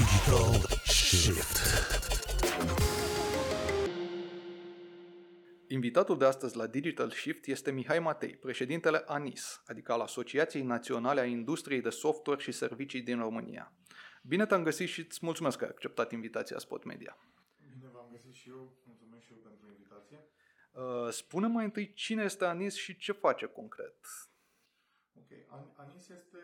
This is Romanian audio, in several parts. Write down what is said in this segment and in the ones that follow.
Digital Shift. Invitatul de astăzi la Digital Shift este Mihai Matei, președintele ANIS, adică al Asociației Naționale a Industriei de Software și Servicii din România. Bine te-am găsit și îți mulțumesc că ai acceptat invitația Spot Media. Bine v-am găsit și eu, mulțumesc și eu pentru invitație. Uh, Spune mai întâi cine este ANIS și ce face concret. Ok, An- ANIS este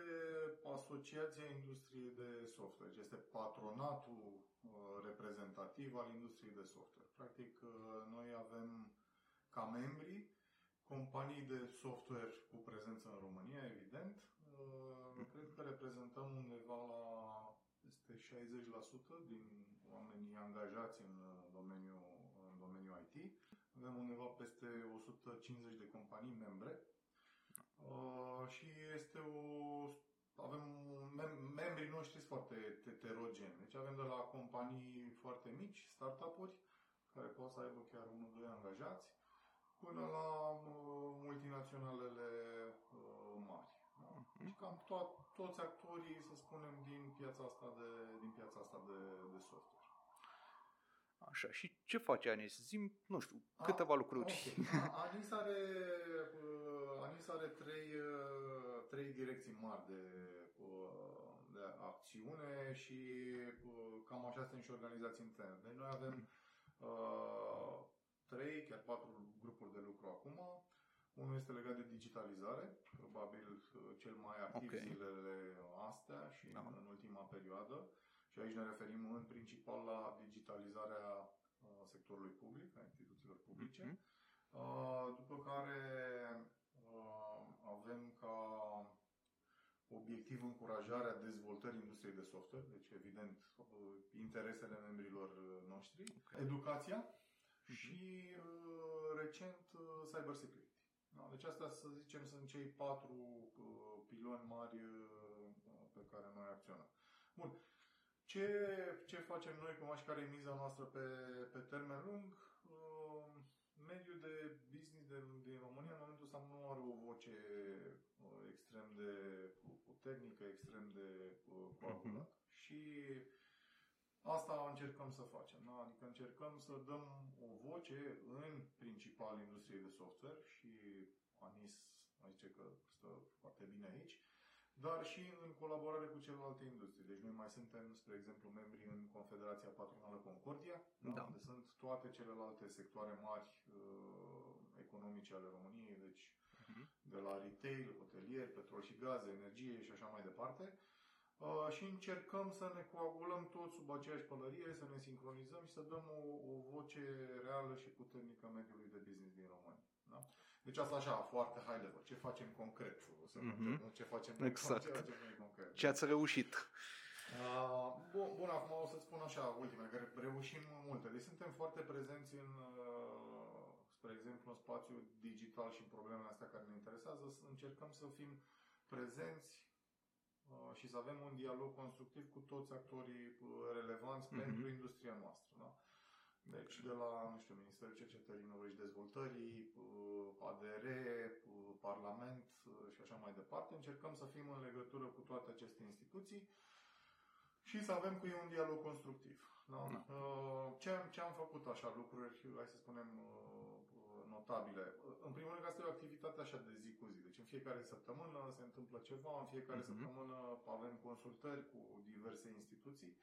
Asociația Industriei de Software, este patronatul uh, reprezentativ al industriei de software. Practic, uh, noi avem ca membri companii de software cu prezență în România, evident. Uh, Cred că reprezentăm undeva la peste 60% din oamenii angajați în uh, domeniul, în domeniul IT. Avem undeva peste 150 de companii membre Uh, și este o avem mem- membrii noștri sunt foarte heterogeni. Deci avem de la companii foarte mici, startup-uri, care pot să aibă chiar unul, doi angajați, până la uh, multinaționalele uh, mari. Da? Deci cam to- toți actorii, să spunem, din piața asta de, din piața asta de, de software. Așa, și ce face ANIS? Zim, nu știu, câteva Ah, lucruri. ok. A- Anis are, uh, Anis are trei, uh, trei direcții mari de, uh, de acțiune și uh, cam așa suntem și organizații interne. Deci noi avem uh, trei, chiar patru grupuri de lucru acum. Unul este legat de digitalizare, probabil uh, cel mai activ Ok. zilele astea și Da. în, în ultima perioadă. Și aici ne referim în principal la digitalizarea uh, sectorului public, a instituțiilor publice. Mhm. Uh, După care uh, avem ca obiectiv încurajarea dezvoltării industriei de software, deci evident uh, interesele membrilor uh, noștri, educația și uh, recent uh, cyber security. Da, deci astea, să zicem, sunt cei patru uh, piloni mari uh, pe care noi acționăm. Bun. Ce, ce facem noi, cum și care e miza noastră pe, pe termen lung? Uh, mediul de business de, din România în momentul ăsta nu are o voce uh, extrem de puternică, extrem de uh, coagulat. Și asta încercăm să facem. Da? Adică încercăm să dăm o voce în principal industriei de software și Anis mai zice că stă foarte bine aici, dar și în colaborare cu celelalte industrii. Deci noi mai suntem, spre exemplu, membri în Confederația Patronală Concordia, da. Da. unde sunt toate celelalte sectoare mari uh, economice ale României, deci Mhm. de la retail, hotelier, petrol și gaze, energie și așa mai departe. Uh, și încercăm să ne coagulăm toți sub aceeași pălărie, să ne sincronizăm și să dăm o, o voce reală și puternică mediului de business din România. Da? Deci asta așa, foarte high level. Ce facem concret? O să Mhm. mm-hmm. Ce facem Exact. Ce facem noi concret? Ce ați reușit? Uh, bun, bun, acum o să spun așa, ultimele, că reușim multe. Deci suntem foarte prezenți în, uh, spre exemplu, în spațiul digital și în problemele astea care ne interesează, să încercăm să fim prezenți uh, și să avem un dialog constructiv cu toți actorii uh, relevanți Mhm. pentru industria noastră. Da? Deci de la, nu știu, Ministerul Cercetării, Inovării și Dezvoltării, uh, ADR, uh, Parlament uh, și așa mai departe, încercăm să fim în legătură cu toate aceste instituții și să avem cu ei un dialog constructiv. Da? Da. Uh, Ce, am, ce am făcut așa lucruri, hai să spunem, uh, uh, notabile? Uh, În primul rând, asta e o activitate așa de zi cu zi. Deci în fiecare săptămână se întâmplă ceva, în fiecare Mhm. săptămână avem consultări cu diverse instituții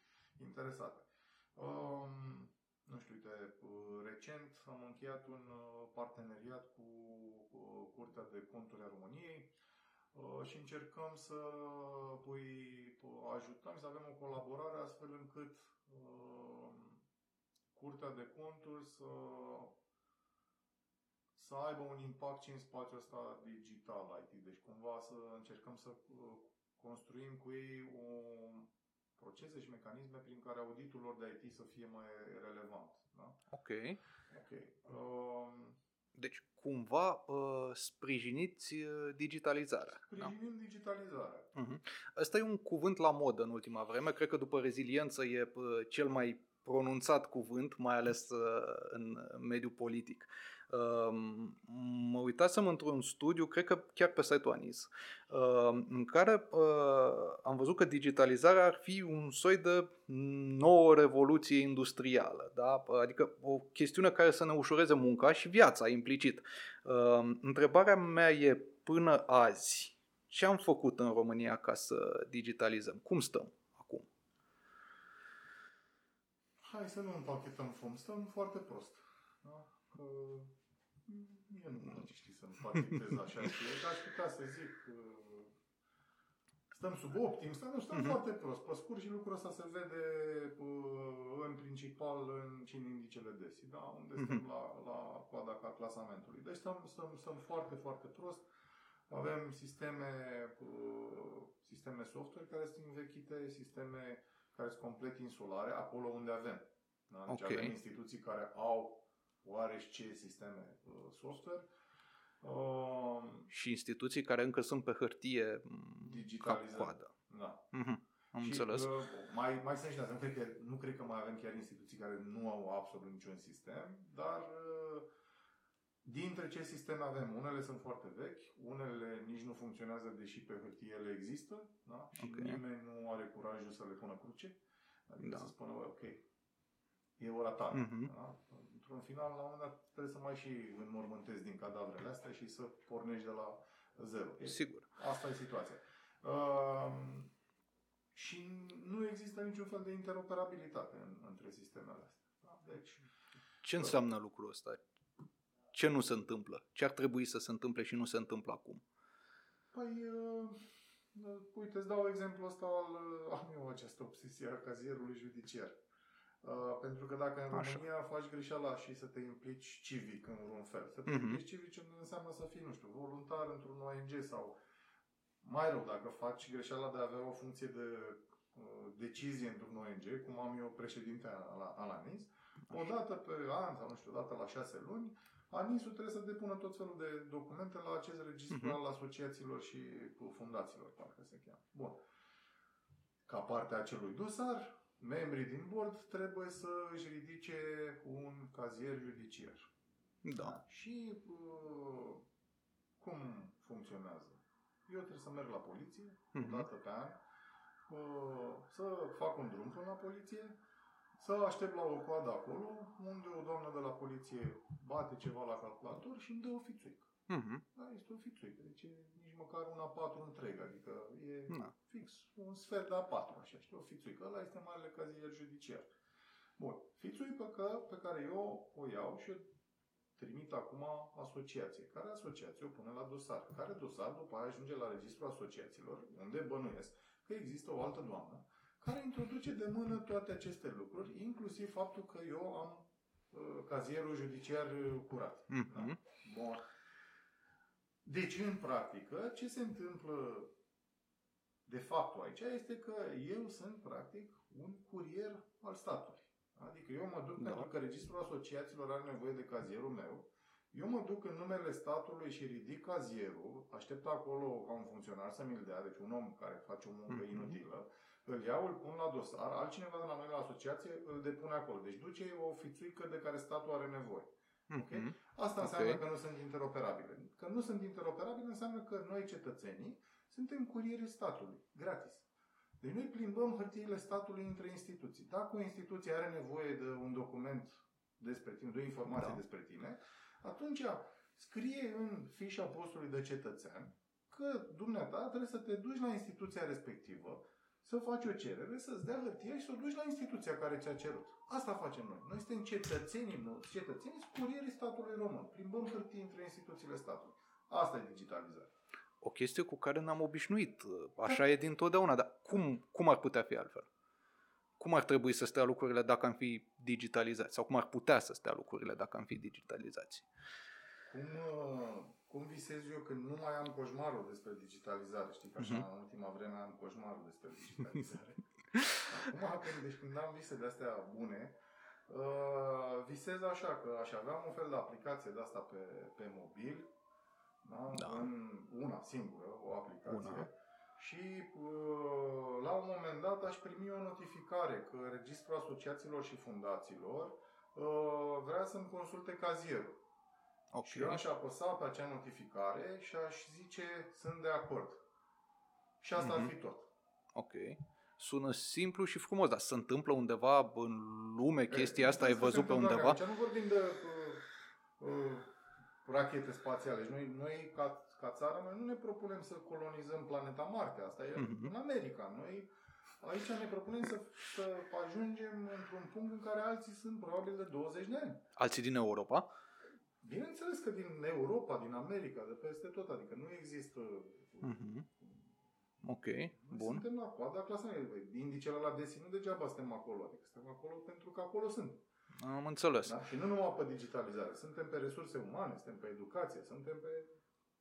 interesate. Um, nu știu, uite, uh, recent am încheiat un uh, parteneriat cu uh, Curtea de Conturi a României uh, și încercăm să îi ajutăm să avem o colaborare astfel încât uh, Curtea de Conturi să să aibă un impact și în spațiul ăsta digital IT. Deci cumva să încercăm să uh, construim cu ei o procese și mecanisme prin care auditul lor de IT să fie mai relevant. Da? Ok. Ok. Um, Deci, cumva, uh, sprijiniți uh, digitalizarea. Da? Sprijinim digitalizarea. Mhm. Ăsta e un cuvânt la modă în ultima vreme. Cred că după reziliență e uh, cel mai pronunțat cuvânt, mai ales uh, în mediul politic. Um, mă uitasem într-un studiu, cred că chiar pe site-ul ANIS, um, în care uh, am văzut că digitalizarea ar fi un soi de nouă revoluție industrială, da? adică o chestiune care să ne ușureze munca și viața implicit. Um, întrebarea mea e până azi, ce am făcut în România ca să digitalizăm? Cum stăm acum? Hai să nu împachetăm fum, stăm foarte prost. Da? Că mie nu mă știi să împachetez așa și aș putea să zic stăm sub optim, stăm, nu, stăm uh-huh. foarte prost. Pe scurt și lucrul ăsta se vede în principal în, și în indicele DESI, da? unde uh-huh. stăm la, la coada ca clasamentului. Deci stăm, stăm, stăm foarte, foarte prost. Avem sisteme, sisteme software care sunt învechite, sisteme care sunt complet insulare, acolo unde avem. Da? Deci okay. avem instituții care au oarește sisteme software. Uh, și instituții care încă sunt pe hârtie ca coadă. Da. Mm-hmm. Am și, înțeles. Uh, mai, mai sunt și nu cred, că, nu cred că mai avem chiar instituții care nu au absolut niciun sistem, dar uh, Dintre ce sisteme avem? Unele sunt foarte vechi, unele nici nu funcționează, deși pe hârtie ele există, da? și okay. nimeni nu are curajul să le pună cruce. Adică da. să spună, ok, e ora ta. Mm-hmm. Da? Într-un final, la un moment dat, trebuie să mai și înmormântezi din cadavrele astea și să pornești de la zero. E, Sigur. Asta e situația. Uh, și nu există niciun fel de interoperabilitate în, între sistemele astea. Da? Deci, ce înseamnă lucrul ăsta? ce nu se întâmplă? Ce ar trebui să se întâmple și nu se întâmplă acum? Păi, uh, uh uite, îți dau exemplu ăsta al, uh, am eu această obsesie a cazierului judiciar. Uh, pentru că dacă în Așa. România faci greșeala și să te implici civic în vreun fel, să te uh-huh. implici civic înseamnă să fii, nu știu, voluntar într-un ONG sau mai rău, dacă faci greșeala de a avea o funcție de uh, decizie într-un ONG, cum am eu președinte al, al ANIS, o dată pe an sau nu știu, o dată la șase luni, ANIS-ul trebuie să depună tot felul de documente la acest registru uh-huh. al asociațiilor și fundațiilor, parcă se cheamă. Bun. Ca parte a acelui dosar, membrii din board trebuie să își ridice un cazier judiciar. Da. da. Și uh, cum funcționează? Eu trebuie să merg la poliție, uh-huh. o dată pe an, uh, să fac un drum până la poliție, să aștept la o coadă acolo, unde o doamnă de la poliție bate ceva la calculator și îmi dă o fițuică. Uh-huh. Da, este o fițuică, deci e nici măcar una patru întreg, adică e da. fix un sfert de A4, așa, știi, o fițuică. Ăla este marele cazier judiciar. Bun, fițuică că, pe care eu o iau și o trimit acum asociație. Care asociație o pune la dosar? Care dosar după aia ajunge la registrul asociațiilor, unde bănuiesc că există o altă doamnă care introduce de mână toate aceste lucruri, inclusiv faptul că eu am uh, cazierul judiciar uh, curat. Mm-hmm. Da? Bun. Deci, în practică, ce se întâmplă de fapt aici este că eu sunt, practic, un curier al statului. Adică eu mă duc da. pentru că Registrul Asociațiilor are nevoie de cazierul meu. Eu mă duc în numele statului și ridic cazierul, aștept acolo ca un funcționar să mi-l dea, deci un om care face o muncă mm-hmm. inutilă, îl iau, îl pun la dosar, altcineva de la noi la asociație îl depune acolo. Deci duce o fițuică de care statul are nevoie. Okay? Mm-hmm. Asta înseamnă okay. că nu sunt interoperabile. Că nu sunt interoperabile înseamnă că noi, cetățenii, suntem curierii statului, gratis. Deci noi plimbăm hârtiile statului între instituții. Dacă o instituție are nevoie de un document despre tine, de o informație da. despre tine, atunci scrie în fișa postului de cetățean că dumneata trebuie să te duci la instituția respectivă, să faci o cerere, să-ți dea hârtia și să o duci la instituția care ți-a cerut. Asta facem noi. Noi suntem cetățenii, nu, cetățenii curierii statului român. Plimbăm hârtii între instituțiile statului. Asta e digitalizare. O chestie cu care n-am obișnuit. Așa e dintotdeauna, dar cum, cum ar putea fi altfel? Cum ar trebui să stea lucrurile dacă am fi digitalizați? Sau cum ar putea să stea lucrurile dacă am fi digitalizați? Cum, uh, cum visez eu când nu mai am coșmarul despre digitalizare? Știi că așa, uh-huh. în ultima vreme am coșmarul despre digitalizare. Acum, când, deci când am vise de astea bune, uh, visez așa că aș avea un fel de aplicație de asta pe, pe mobil, da? Da. în una singură, o aplicație. Una. Și uh, la un moment dat aș primi o notificare că Registrul Asociațiilor și Fundațiilor uh, vrea să-mi consulte cazierul. Ok. Și eu aș apăsa pe acea notificare și aș zice sunt de acord. Și asta Mhm. ar fi tot. Ok. Sună simplu și frumos, dar se întâmplă undeva în lume chestia asta? Ai Asta se văzut pe întâmplă undeva? Aici nu vorbim de uh, uh, rachete spațiale. Și Noi, noi ca, ca țară, noi nu ne propunem să colonizăm planeta Marte. Asta e Mhm. în America. Noi aici ne propunem să, să ajungem într-un punct în care alții sunt probabil de 20 de ani. Alții din Europa? Bineînțeles că din Europa, din America, de peste tot, adică nu există... Mhm. Ok, Noi bun. Suntem la coada clasării. Indicele la DESI nu degeaba suntem acolo. Adică suntem acolo pentru că acolo sunt. Am înțeles. Da? Și nu numai pe digitalizare. Suntem pe resurse umane, suntem pe educație, suntem pe...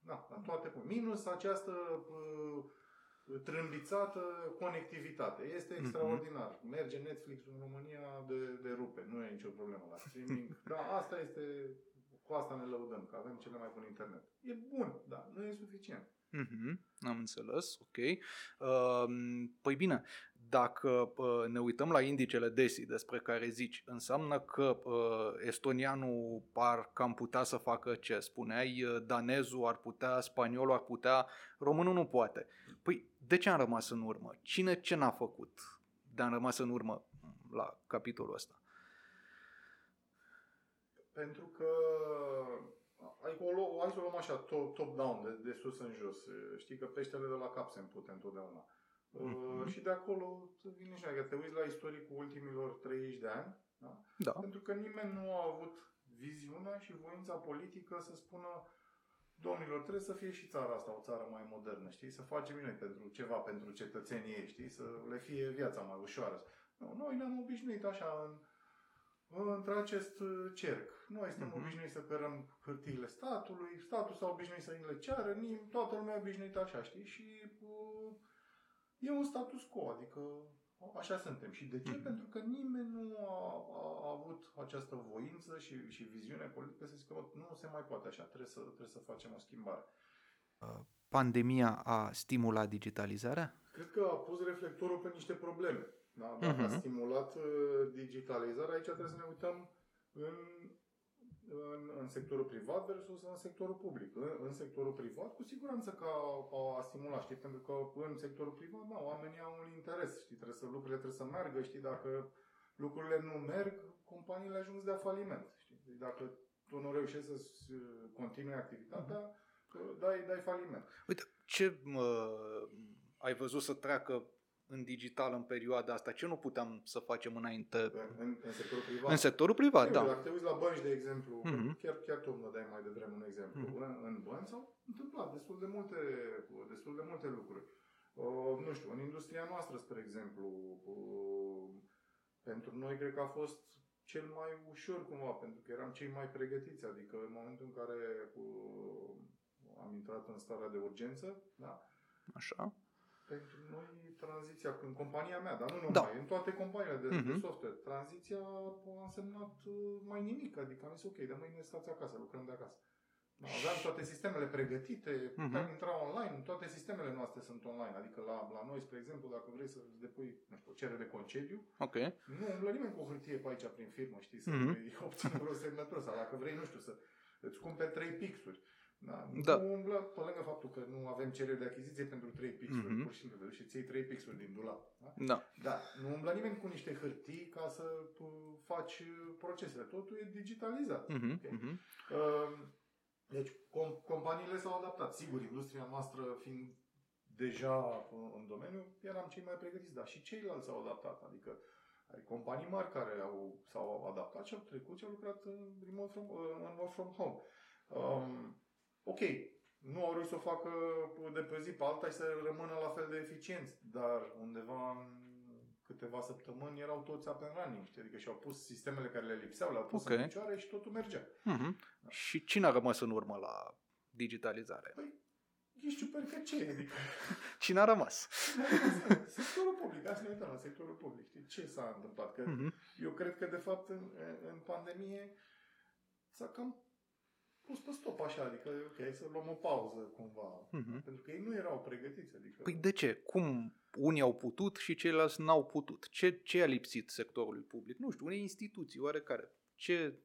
Da, la toate puncte. Minus această uh, trâmbițată conectivitate. Este Mhm. extraordinar. Merge Netflix în România de, de rupe. Nu e nicio problemă la streaming. Da, asta este... Cu asta ne lăudăm, că avem cele mai bun internet. E bun, dar nu e suficient. Mhm, am înțeles, ok. Um, Păi bine, dacă uh, ne uităm la indicele DESI despre care zici, înseamnă că uh, estonianul ar cam putea să facă ce spuneai, uh, danezul ar putea, spaniolul ar putea, românul nu poate. Păi de ce am rămas în urmă? Cine ce n-a făcut de am rămas în urmă la capitolul ăsta? Pentru că acolo, hai să o luăm așa, top, top-down, de, de sus în jos. Știi că peștele de la cap se împute întotdeauna. Mhm. Uh, și de acolo vine și că te uiți la istoricul ultimilor 30 de ani, da? Da. pentru că nimeni nu a avut viziunea și voința politică să spună domnilor, trebuie să fie și țara asta o țară mai modernă, știi? Să facem noi pentru ceva pentru cetățenii ei, știi? Să le fie viața mai ușoară. Nu, noi ne-am obișnuit așa în, între acest uh, cerc. Noi suntem Mhm. obișnuiți să cărăm hârtiile statului, statul s-a obișnuit să ni le ceară, nim- toată lumea e obișnuită așa, știi? Și uh, e un status quo, adică așa suntem. Și de ce? Mhm. Pentru că nimeni nu a, a, a avut această voință și, și viziune politică să zică, "Bă, nu se mai poate așa, trebuie să, trebuie să facem o schimbare. Pandemia a stimulat digitalizarea? Cred că a pus reflectorul pe niște probleme. Da? Dacă Mhm. a stimulat uh, digitalizarea, aici trebuie să ne uităm în, în, în sectorul privat versus în sectorul public. În, în sectorul privat, cu siguranță că a, a stimulat, știi? Pentru că în sectorul privat, da, oamenii au un interes, știi? Trebuie să, lucrurile trebuie să meargă, știi? Dacă lucrurile nu merg, companiile ajung să dea faliment, știi? Deci dacă tu nu reușești să continui activitatea, Mhm. dai, dai faliment. Uite, ce uh, ai văzut să treacă în digital în perioada asta? Ce nu puteam să facem înainte În, în, în sectorul privat. în sectorul privat? Eu, Da. Dacă te uiți la bănci, de exemplu, Mhm. chiar, chiar tu îmi dai mai devreme un exemplu, Mhm. în, în bănci s-au întâmplat destul de multe, destul de multe lucruri. Uh, nu știu, în industria noastră, spre exemplu, uh, pentru noi cred că a fost cel mai ușor cumva, pentru că eram cei mai pregătiți, adică în momentul în care uh, am intrat în starea de urgență, da? Așa. Pentru noi, tranziția, în compania mea, dar nu numai, Da. în toate companiile de, Mhm. de software, tranziția a însemnat uh, mai nimic, adică am zis ok, de mâine stați acasă, lucrăm de acasă. Da, Aveam toate sistemele pregătite, puteam Mhm. intra online, toate sistemele noastre sunt online, adică la, la noi, spre exemplu, dacă vrei să îți depui, nu știu, o cerere de concediu, Ok. nu umblă nimeni cu o hârtie pe aici prin firmă, știi, să Mhm. mm-hmm. obții vreo semnătură sau dacă vrei, nu știu, să îți cumperi 3 pixuri. Da. Da. Nu umblă, pe lângă faptul că nu avem cerere de achiziție pentru 3 pixuri, Mhm. mm-hmm. pur și simplu, te duci și ți iei 3 pixuri din dulap. Da? Da. da. Nu umblă nimeni cu niște hârtii ca să tu faci uh, procesele. Totul e digitalizat. Mhm, Ok? mhm. Uh, Deci, com- companiile s-au adaptat. Sigur, industria noastră fiind deja uh, în domeniu, eram cei mai pregătiți, dar și ceilalți s-au adaptat. Adică ai companii mari care au, s-au adaptat și au trecut și au lucrat în, remote from, uh, în work from home. Um, ok, nu au reușit să o facă de pe zi pe alta și să rămână la fel de eficienți, dar undeva în câteva săptămâni erau toți up and running, știi? adică și-au pus sistemele care le lipseau, le-au pus Ok. în picioare și totul mergea. Mhm. Și cine a rămas în urmă la digitalizare? Păi, ești super că ce? Adică, Cine a rămas? sectorul public, hai să ne uităm la sectorul public. Știi? Ce s-a întâmplat? Că Mhm. eu cred că, de fapt, în, în pandemie s-a cam pus pe stop așa, adică, ok, hai să luăm o pauză cumva. Mhm. Pentru că ei nu erau pregătiți, adică... Păi de ce? Cum unii au putut și ceilalți n-au putut? Ce, ce a lipsit sectorului public? Nu știu, unei instituții oarecare. Ce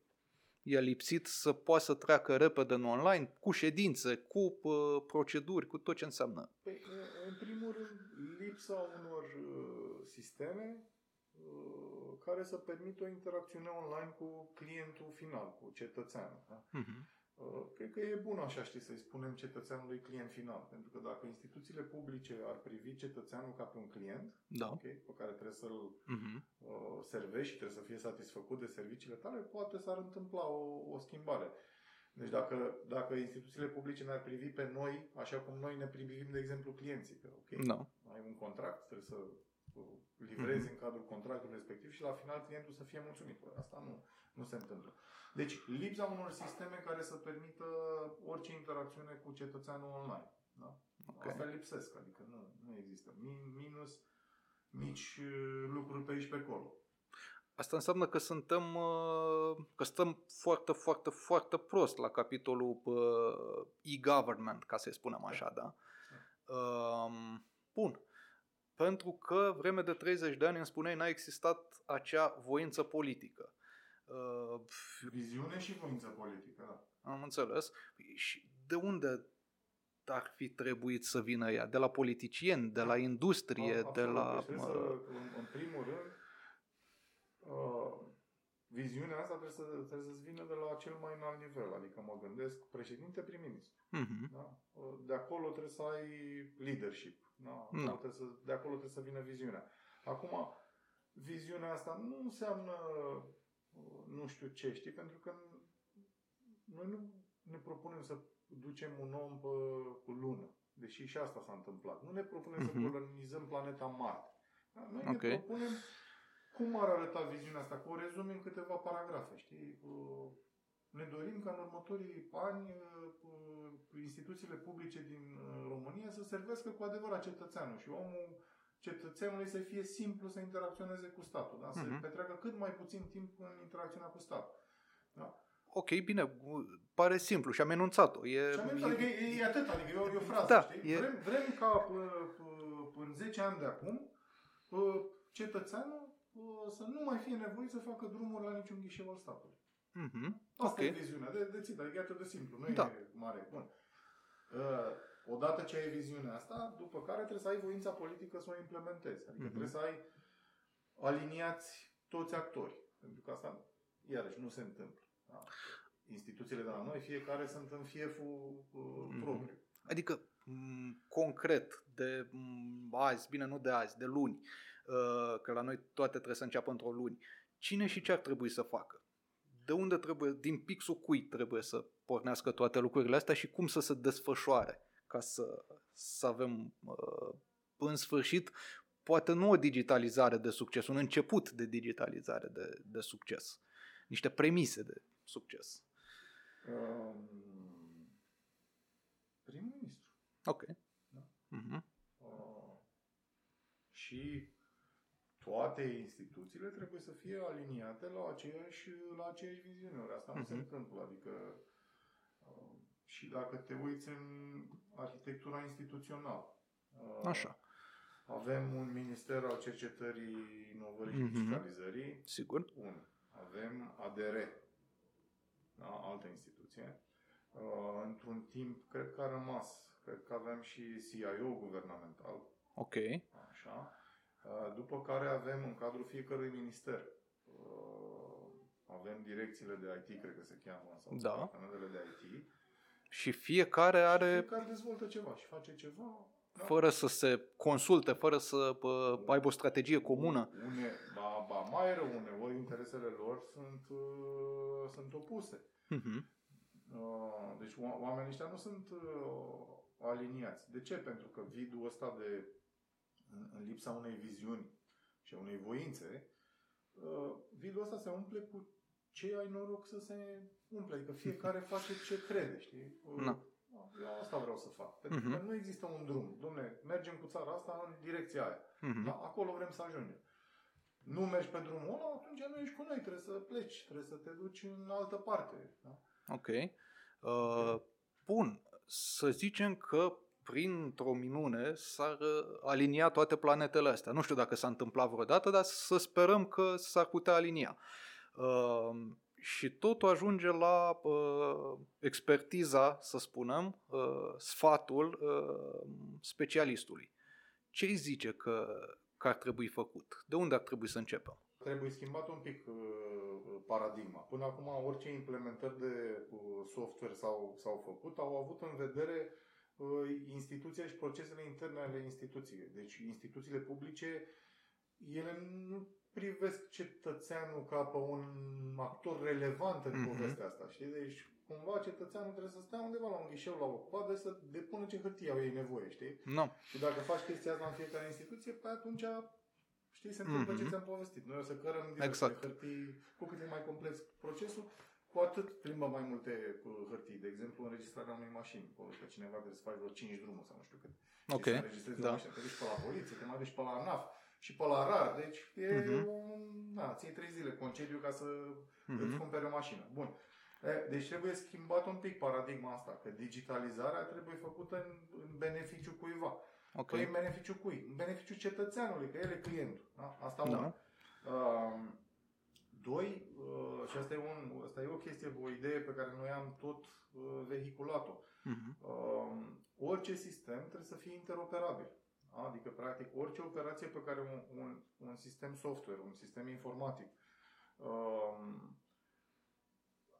i-a lipsit să poată să treacă repede în online, cu ședințe, cu uh, proceduri, cu tot ce înseamnă. Păi, în primul rând, lipsa unor uh, sisteme uh, care să permită o interacțiune online cu clientul final, cu cetățeanul. Da? Uh-huh. Uh, cred că e bun așa, știi, să-i spunem cetățeanului client final. Pentru că dacă instituțiile publice ar privi cetățeanul ca pe un client, Da. okay, pe care trebuie să-l Uh-huh. uh, servești și trebuie să fie satisfăcut de serviciile tale, poate s-ar întâmpla o, o schimbare. Deci dacă, dacă instituțiile publice ne-ar privi pe noi, așa cum noi ne privim, de exemplu, clienții, că, ok, Da. ai un contract, trebuie să uh, livrezi Mhm. în cadrul contractului respectiv și la final clientul să fie mulțumit. Bă, Asta nu, nu se întâmplă. Deci, lipsa unor sisteme care să permită orice interacțiune cu cetățeanul online. Da? Ok. Asta lipsesc, adică nu, nu există. Min, minus mici uh, lucruri pe aici pe acolo. Asta înseamnă că suntem, uh, că stăm foarte, foarte, foarte prost la capitolul uh, e-government, ca să-i spunem așa, da? Um, Bun. Pentru că vreme de 30 de ani îmi spuneai n-a existat acea voință politică. Uh, Viziune și voință politică, da. Am înțeles. Și de unde ar fi trebuit să vină ea? De la politicieni, de la industrie, Absolut. de la... Deci trebuie mă, să, în, în primul rând, uh, viziunea asta trebuie, să, trebuie să-ți vină de la cel mai înalt nivel. Adică mă gândesc președinte, prim-ministru. Mhm. Da? Uh, De acolo trebuie să ai leadership. Da? Acolo Da. Trebuie să, de acolo trebuie să vină viziunea. Acum, viziunea asta nu înseamnă uh, nu știu ce, știi? Pentru că noi nu ne propunem să ducem un om pe, pe lună. Deși și asta s-a întâmplat. Nu ne propunem Mhm. să colonizăm planeta Marte. Da? Noi Ok. ne propunem cum ar arăta viziunea asta, cu o rezum în câteva paragrafe, știi? Uh, Ne dorim ca în următorii ani uh, instituțiile publice din uh, România să servească cu adevărat cetățeanul și omul cetățeanului să fie simplu să interacționeze cu statul, da? să Mhm. petreacă cât mai puțin timp în interacțiunea cu statul. Da? Ok, bine, pare simplu și am enunțat-o. E, Și am zis, adică e, e atât, adică e o, e o frază, Da, știi? e- Vrem, vrem ca pă, pă, în 10 ani de acum pă, cetățeanul pă, să nu mai fie nevoit să facă drumuri la niciun ghișeu al statului. Mhm. Asta Ok. e viziunea, de, de țit, adică e atât de simplu, nu Da. e mare. Bun. Uh, odată ce ai viziunea asta, după care trebuie să ai voința politică să o implementezi. Adică Mhm. trebuie să ai aliniați toți actorii. Pentru că asta, iarăși, nu se întâmplă. Da? Instituțiile de la noi, fiecare sunt în fieful uh, Mhm. propriu. Adică, m, concret, de m, azi, bine, nu de azi, de luni, uh, că la noi toate trebuie să înceapă într-o luni, cine și ce ar trebui să facă? De unde trebuie, din pixul cui trebuie să pornească toate lucrurile astea și cum să se desfășoare ca să, să avem uh, în sfârșit poate nu o digitalizare de succes, un început de digitalizare de, de succes, niște premise de succes. Um, primul ministru. Ok. Da. Mhm. Uh, și toate instituțiile trebuie să fie aliniate la aceeași, la aceeași viziune. Ori asta nu se Mhm. întâmplă. Adică uh, și dacă te uiți în arhitectura instituțională. uh, Așa, Avem un minister al cercetării, inovării și Mhm. digitalizării. sigur. Un. Avem ADR, da? altă instituție. Uh, într-un timp, cred că a rămas, cred că avem și CIO guvernamental, Ok. așa. Uh, după care avem în cadrul fiecărui minister, uh, avem direcțiile de IT, cred că se cheamă, sau Da. departamentele de IT. Și fiecare are, Fiecare dezvoltă ceva și face ceva. Da? fără să se consulte, fără să pă, aibă o strategie comună. Une, ba, ba mai rău, uneori interesele lor sunt, uh, sunt opuse. Mhm. Uh, Deci o- oamenii ăștia nu sunt uh, aliniați. De ce? Pentru că vidul ăsta de, în, în lipsa unei viziuni și a unei voințe, uh, vidul ăsta se umple cu ce ai noroc să se umple. Adică fiecare face ce crede, știi? Uh, Da. Eu asta vreau să fac. Pentru Mhm. că nu există un drum. Domne, mergem cu țara asta în direcția aia. Mhm. Da? Acolo vrem să ajungem. Nu mergi pe drumul ăla, atunci nu ești cu noi, trebuie să pleci, trebuie să te duci în altă parte. Da? Ok. Uh, bun. Să zicem că printr-o minune s-ar uh, alinia toate planetele astea. Nu știu dacă s-a întâmplat vreodată, dar să sperăm că s-ar putea alinia. Uh, și totul ajunge la uh, expertiza, să spunem, uh, sfatul uh, specialistului. Ce îi zice că, că ar trebui făcut? De unde ar trebui să începem? Trebuie schimbat un pic uh, paradigma. Până acum, orice implementări de uh, software s-au, s-au făcut, au avut în vedere uh, instituția și procesele interne ale instituției. Deci, instituțiile publice, ele nu privesc cetățeanul ca pe un actor relevant în Mhm. povestea asta. Știi? Deci, cumva, cetățeanul trebuie să stea undeva la un ghișeu, la o coadă, să depună ce hârtie au ei nevoie, știi? Nu. Și dacă faci chestia asta în fiecare instituție, pe atunci știi, se întâmplă Mhm. ce ți-am povestit. Noi o să cărăm direct Exact. pe hârtii, cu cât e mai complex procesul, cu atât plimbă mai multe uh, hârtii. De exemplu, înregistrarea unei mașini. Că cineva trebuie să faci vreo 5 drumuri sau nu știu cât. Și Ok, să înregistrezi da. o mașină. Te duci pe la poliție, te mai duci pe la ANAF și pe la RAR. Deci e Mhm. un... Da, ții 3 zile concediu ca să Mhm. îți cumpere o mașină. Bun. E, Deci trebuie schimbat un pic paradigma asta, că digitalizarea trebuie făcută în, în beneficiu cuiva. Ok. Păi în beneficiu cui? În beneficiu cetățeanului, că el e clientul. Da? Asta Da. una. Um, doi, uh, și asta e, un, asta e o chestie, o idee pe care noi am tot uh, vehiculat-o. Mhm. Um, orice sistem trebuie să fie interoperabil. Da? Adică, practic, orice operație pe care un, un, un sistem software, un sistem informatic, um,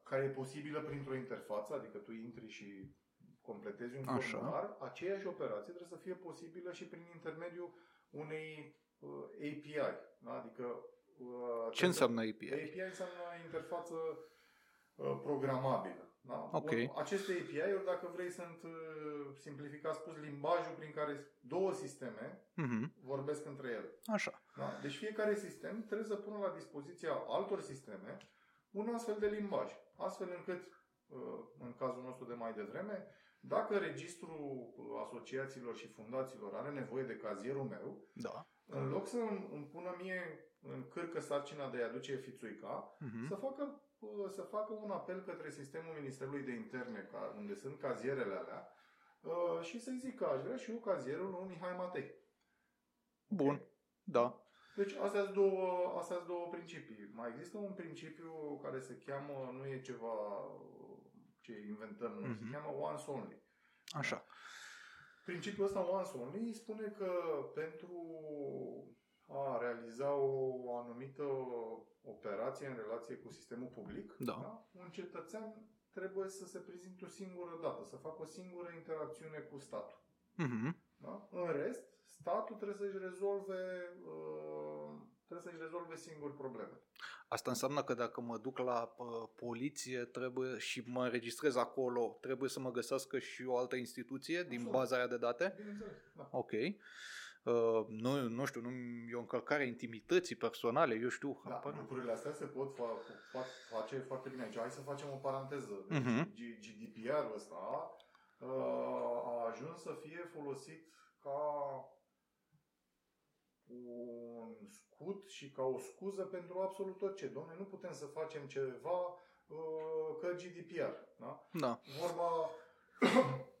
care e posibilă printr-o interfață, adică tu intri și completezi un Așa. formular, aceeași operație trebuie să fie posibilă și prin intermediul unei uh, API. Da? Adică uh, Ce înseamnă API? API înseamnă interfață uh, programabilă. Da? Ok. Bun, Aceste API-uri, dacă vrei, sunt uh, simplificat spus limbajul prin care două sisteme Mhm. vorbesc între ele. Așa. Da? Deci fiecare sistem trebuie să pună la dispoziția altor sisteme un astfel de limbaj, astfel încât, uh, în cazul nostru de mai devreme, dacă registrul uh, asociațiilor și fundațiilor are nevoie de cazierul meu, Da. în loc să îmi îmi pună mie în cârcă sarcina de a aduce fițuica, Mhm. să facă, uh, să facă un apel către sistemul Ministerului de Interne, ca, unde sunt cazierele alea, uh, și să-i zic că aș vrea și eu cazierul lui Mihai Matei. Bun. Da. Deci astea sunt două, astea sunt două principii. Mai există un principiu care se cheamă, nu e ceva ce inventăm noi, se Mhm. cheamă once only. Așa. Principiul ăsta once only spune că pentru a realiza o anumită operație în relație cu sistemul public, Da. un cetățean trebuie să se prezinte o singură dată, să facă o singură interacțiune cu statul. Mhm. Da? În rest, statul trebuie să-și rezolve, uh, trebuie să-și rezolve singur problemele. Asta înseamnă că dacă mă duc la uh, poliție trebuie și mă înregistrez acolo, trebuie să mă găsească și o altă instituție din Absolut. baza aia de date? Bineînțeles, da. Ok. Uh, nu, nu știu, nu e o încălcare a intimității personale, eu știu. Da, apar- lucrurile astea se pot fa- fa- face foarte bine aici. Hai să facem o paranteză. Deci, Mhm. G- GDPR-ul ăsta uh, a ajuns să fie folosit ca un scut și ca o scuză pentru absolut tot ce. Domne, nu putem să facem ceva uh, că GDPR. Da? Da. Vorba,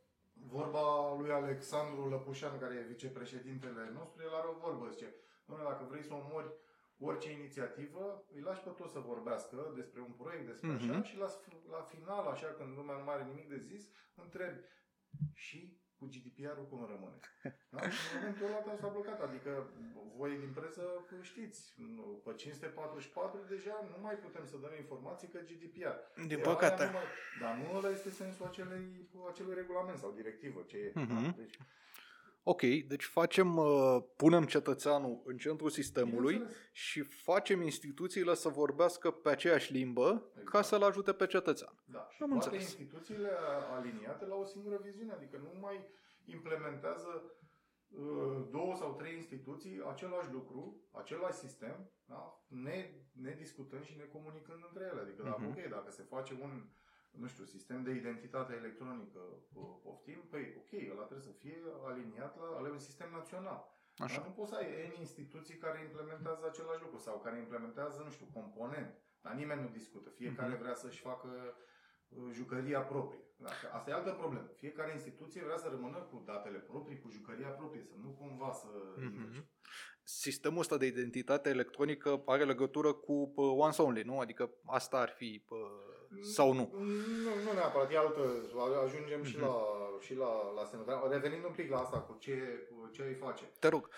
vorba lui Alexandru Lăpușan, care e vicepreședintele nostru, el are o vorbă, zice, domnule, dacă vrei să omori orice inițiativă, îi lași pe toți să vorbească despre un proiect, despre așa, Mhm. și la, sf- la final, așa, când lumea nu mai are nimic de zis, întrebi, și cu GDPR-ul cum rămâne? Da? Și în momentul ăla s-a blocat. Adică voi din presă știți, nu, pe 544 deja nu mai putem să dăm informații că GDPR. Din E, păcate. aia nu mai- Dar nu ăla este sensul acelei, acelui regulament sau directivă ce e. Mhm. Da? Deci, Ok, deci facem, uh, punem cetățeanul în centrul sistemului bineînțeles. și facem instituțiile să vorbească pe aceeași limbă ca Exact. să-l ajute pe cetățean. Da, și Am toate înțeles. instituțiile aliniate la o singură viziune, adică nu mai implementează uh, două sau trei instituții același lucru, același sistem, da? ne, ne discutând și ne comunicând între ele. Adică, dacă, Mhm. ok, dacă se face un nu știu, sistem de identitate electronică, uh, poftim, păi ok, ăla trebuie să fie aliniat la, la un sistem național. Dar Așa. nu poți să ai N instituții care implementează același lucru sau care implementează, nu știu, component. Dar nimeni nu discută. Fiecare Mhm. vrea să-și facă uh, jucăria proprie. Dacă asta e altă problemă. Fiecare instituție vrea să rămână cu datele proprii, cu jucăria proprie, să nu cumva să Mhm. Sistemul ăsta de identitate electronică are legătură cu uh, once only, nu? Adică asta ar fi uh, sau nu? Nu, nu neapărat, e altă, ajungem și Mhm. la, și la, la semnă. Dar Revenind un pic la asta, cu ce, cu ce ai face. Te rog.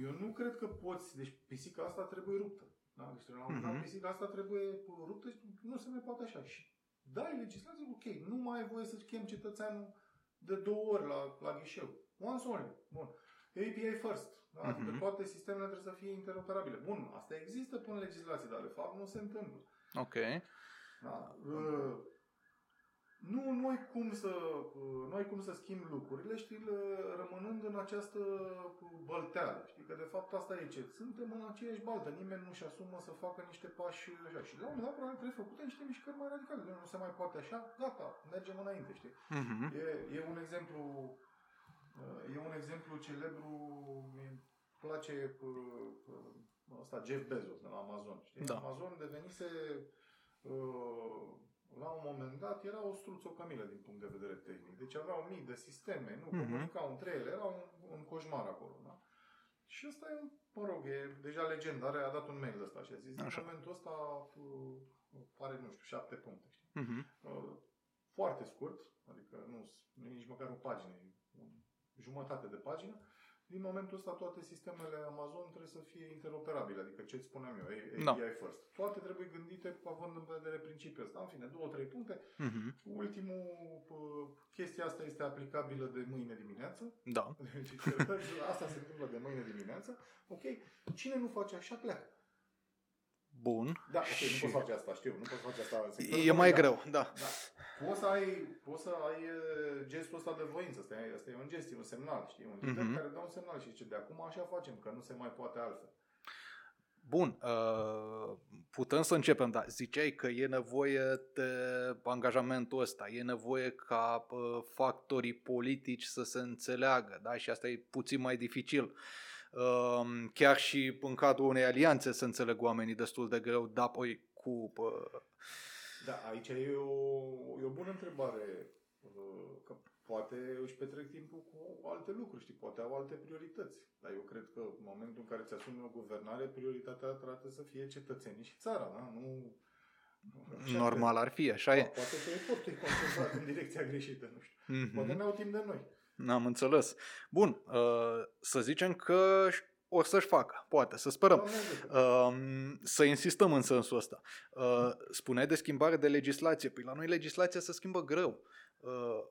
Eu nu cred că poți, deci pisica asta trebuie ruptă. Da? Deci la un moment dat, Mhm. pisica asta trebuie ruptă și nu se mai poate așa. Și dai legislație, ok, nu mai ai voie să-ți chem cetățeanul de două ori la, la ghișeu. Once only. Bun. API first. Da? Adică Mhm. toate sistemele trebuie să fie interoperabile. Bun, asta există până în legislație, dar de fapt nu se întâmplă. Ok. Da. Uh, nu, nu ai cum să, uh, nu ai cum să schimbi lucrurile, știi, le- rămânând în această uh, bălteală. Știi că de fapt asta e ce. Suntem în aceeași baltă, nimeni nu-și asumă să facă niște pași așa. Și la un moment dat probabil trebuie făcute niște mișcări mai radicale. Nu se mai poate așa, gata, mergem înainte, știi? Mhm. E, e un exemplu uh, e un exemplu celebru mi place uh, uh, ăsta Jeff Bezos de la Amazon. Știi? Da. Amazon devenise uh, la un moment dat era o struțocămilă din punct de vedere tehnic. Deci aveau mii de sisteme, nu Mhm. comunicau între ele, era un, un coșmar acolo. Da? Și ăsta e, mă rog, e deja legendar, a dat un mail de ăsta și a zis, Așa. în momentul ăsta uh, are, nu știu, șapte puncte. Știi? Mhm. Uh, foarte scurt, adică nu, nu e nici măcar o pagină, e o jumătate de pagină. Din momentul ăsta toate sistemele Amazon trebuie să fie interoperabile, adică ce îți spuneam eu, API Da. first. Toate trebuie gândite având în vedere principiul ăsta. În fine, două, trei puncte. Mhm. Ultimul, uh, chestia asta este aplicabilă de mâine dimineață. Da. Deci, asta se întâmplă de mâine dimineață. Ok, cine nu face așa, pleacă. Bun. Da, ok, Și- nu poți face asta, știu, nu poți face asta. în sectorul E mai comercial. greu, da. Da. Poți să ai, poți să ai e, gestul ăsta de voință, asta e, asta e un gest, e un semnal, știi? Un lider Mhm. care dă un semnal și zice, de acum așa facem, că nu se mai poate altfel. Bun, uh, putem să începem, dar ziceai că e nevoie de angajamentul ăsta, e nevoie ca uh, factorii politici să se înțeleagă, da? și asta e puțin mai dificil. Uh, chiar și în cadrul unei alianțe să înțeleg oamenii destul de greu, da, apoi cu... Uh, Da, aici e o, e o bună întrebare, uh, că poate își petrec timpul cu alte lucruri, știi, poate au alte priorități. Dar eu cred că în momentul în care ți asumi o guvernare, prioritatea trebuie să fie cetățenii și țara, da? Nu... Așa normal ar fi, așa cred. e. Poate că efortul e concentrat în direcția greșită, nu știu. Mhm. Poate n-au timp de noi. N-am înțeles. Bun, uh, să zicem că o să-și facă, poate, să sperăm. Doamne ajută. Um, să insistăm în sensul ăsta. Uh, spuneai de schimbare de legislație. Păi la noi legislația se schimbă greu. Uh,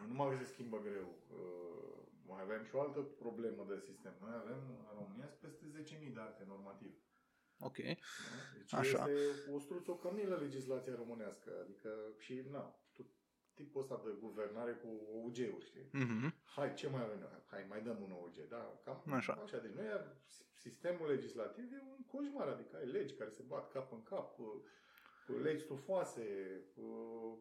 Nu numai că se schimbă greu. uh, Mai avem și o altă problemă de sistem. Noi avem în România peste 10.000 de acte normative. ok. da? Deci Așa. este o struțocămilă legislația românească. Adică și, na, tot tipul ăsta de guvernare cu OUG-uri, știi? Mhm. Hai, ce mai avem noi? Hai, mai dăm un OUG. Da, cam Așa. așa. Deci noi, sistemul legislativ e un coșmar. Adică ai legi care se bat cap în cap, uh, uh, legi stufoase, uh,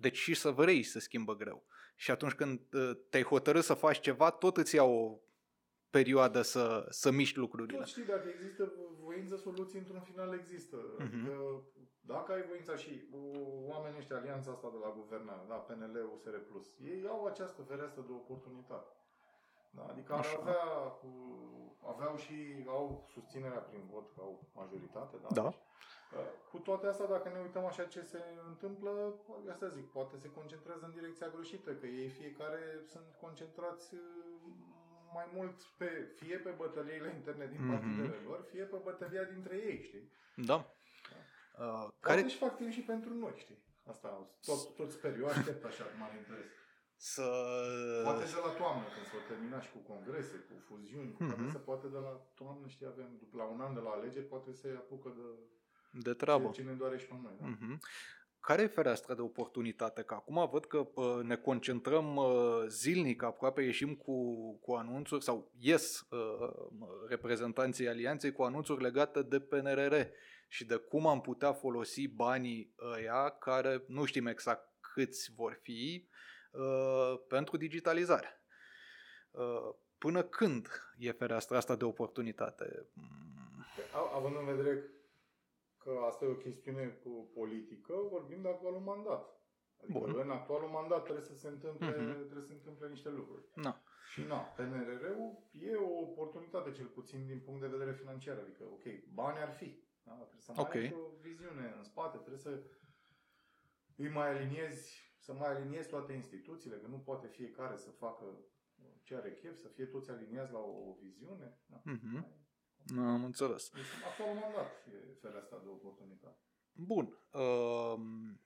Deci și să vrei se schimbă greu. Și atunci când uh, te-ai hotărât să faci ceva, tot îți ia o perioadă să, să miști lucrurile. Tot știi, dacă există voință, soluții într-un final există. Mhm. Adică, dacă ai voința și uh, oamenii ăștia, alianța asta de la guvernare, da, PNL, USR+, ei au această fereastră de oportunitate. Da, adică ar Așa. avea, uh, aveau și au susținerea prin vot, că au majoritate. Da. Da. Deci, uh, cu toate astea, dacă ne uităm așa ce se întâmplă, asta zic, poate se concentrează în direcția greșită, că ei fiecare sunt concentrați uh, mai mult pe, fie pe bătăliile interne din Mhm. partidele lor, fie pe bătălia dintre ei, știi? Da. Uh, Care... care Poate și fac timp și pentru noi, știi? Asta tot, tot sper. Eu aștept așa cu mare interes. să... Poate de la toamnă, când s-o termina și cu congrese, cu fuziuni, cu Mhm. toate astea, poate de la toamnă, știi, avem, după la un an de la alegeri, poate se apucă de De treabă. ce ne doare și pe noi. Da? Mhm. Care e fereastra de oportunitate? Că acum văd că pă, ne concentrăm uh, zilnic, aproape ieșim cu, cu anunțuri sau ies uh, reprezentanții alianței cu anunțuri legate de PNRR și de cum am putea folosi banii ăia, care nu știm exact câți vor fi, uh, pentru digitalizare. Uh, Până când e fereastra asta de oportunitate? Mm, Av- Având în vedere că dacă asta e o chestiune po- politică, vorbim de actualul mandat. Adică Bun. în actualul mandat trebuie să se întâmple, Mhm. trebuie să se întâmple niște lucruri. Na. Și na, PNRR-ul e o oportunitate, cel puțin din punct de vedere financiar. Adică, ok, bani ar fi. Da? Trebuie să mai Ok. ai și o viziune în spate, trebuie să îi mai aliniezi, să mai aliniezi toate instituțiile, că nu poate fiecare să facă ce are chef, să fie toți aliniați la o, o viziune. Da. Mhm. Am înțeles. Deci, actualul mandat e fereastra de oportunitate. Bun. Um,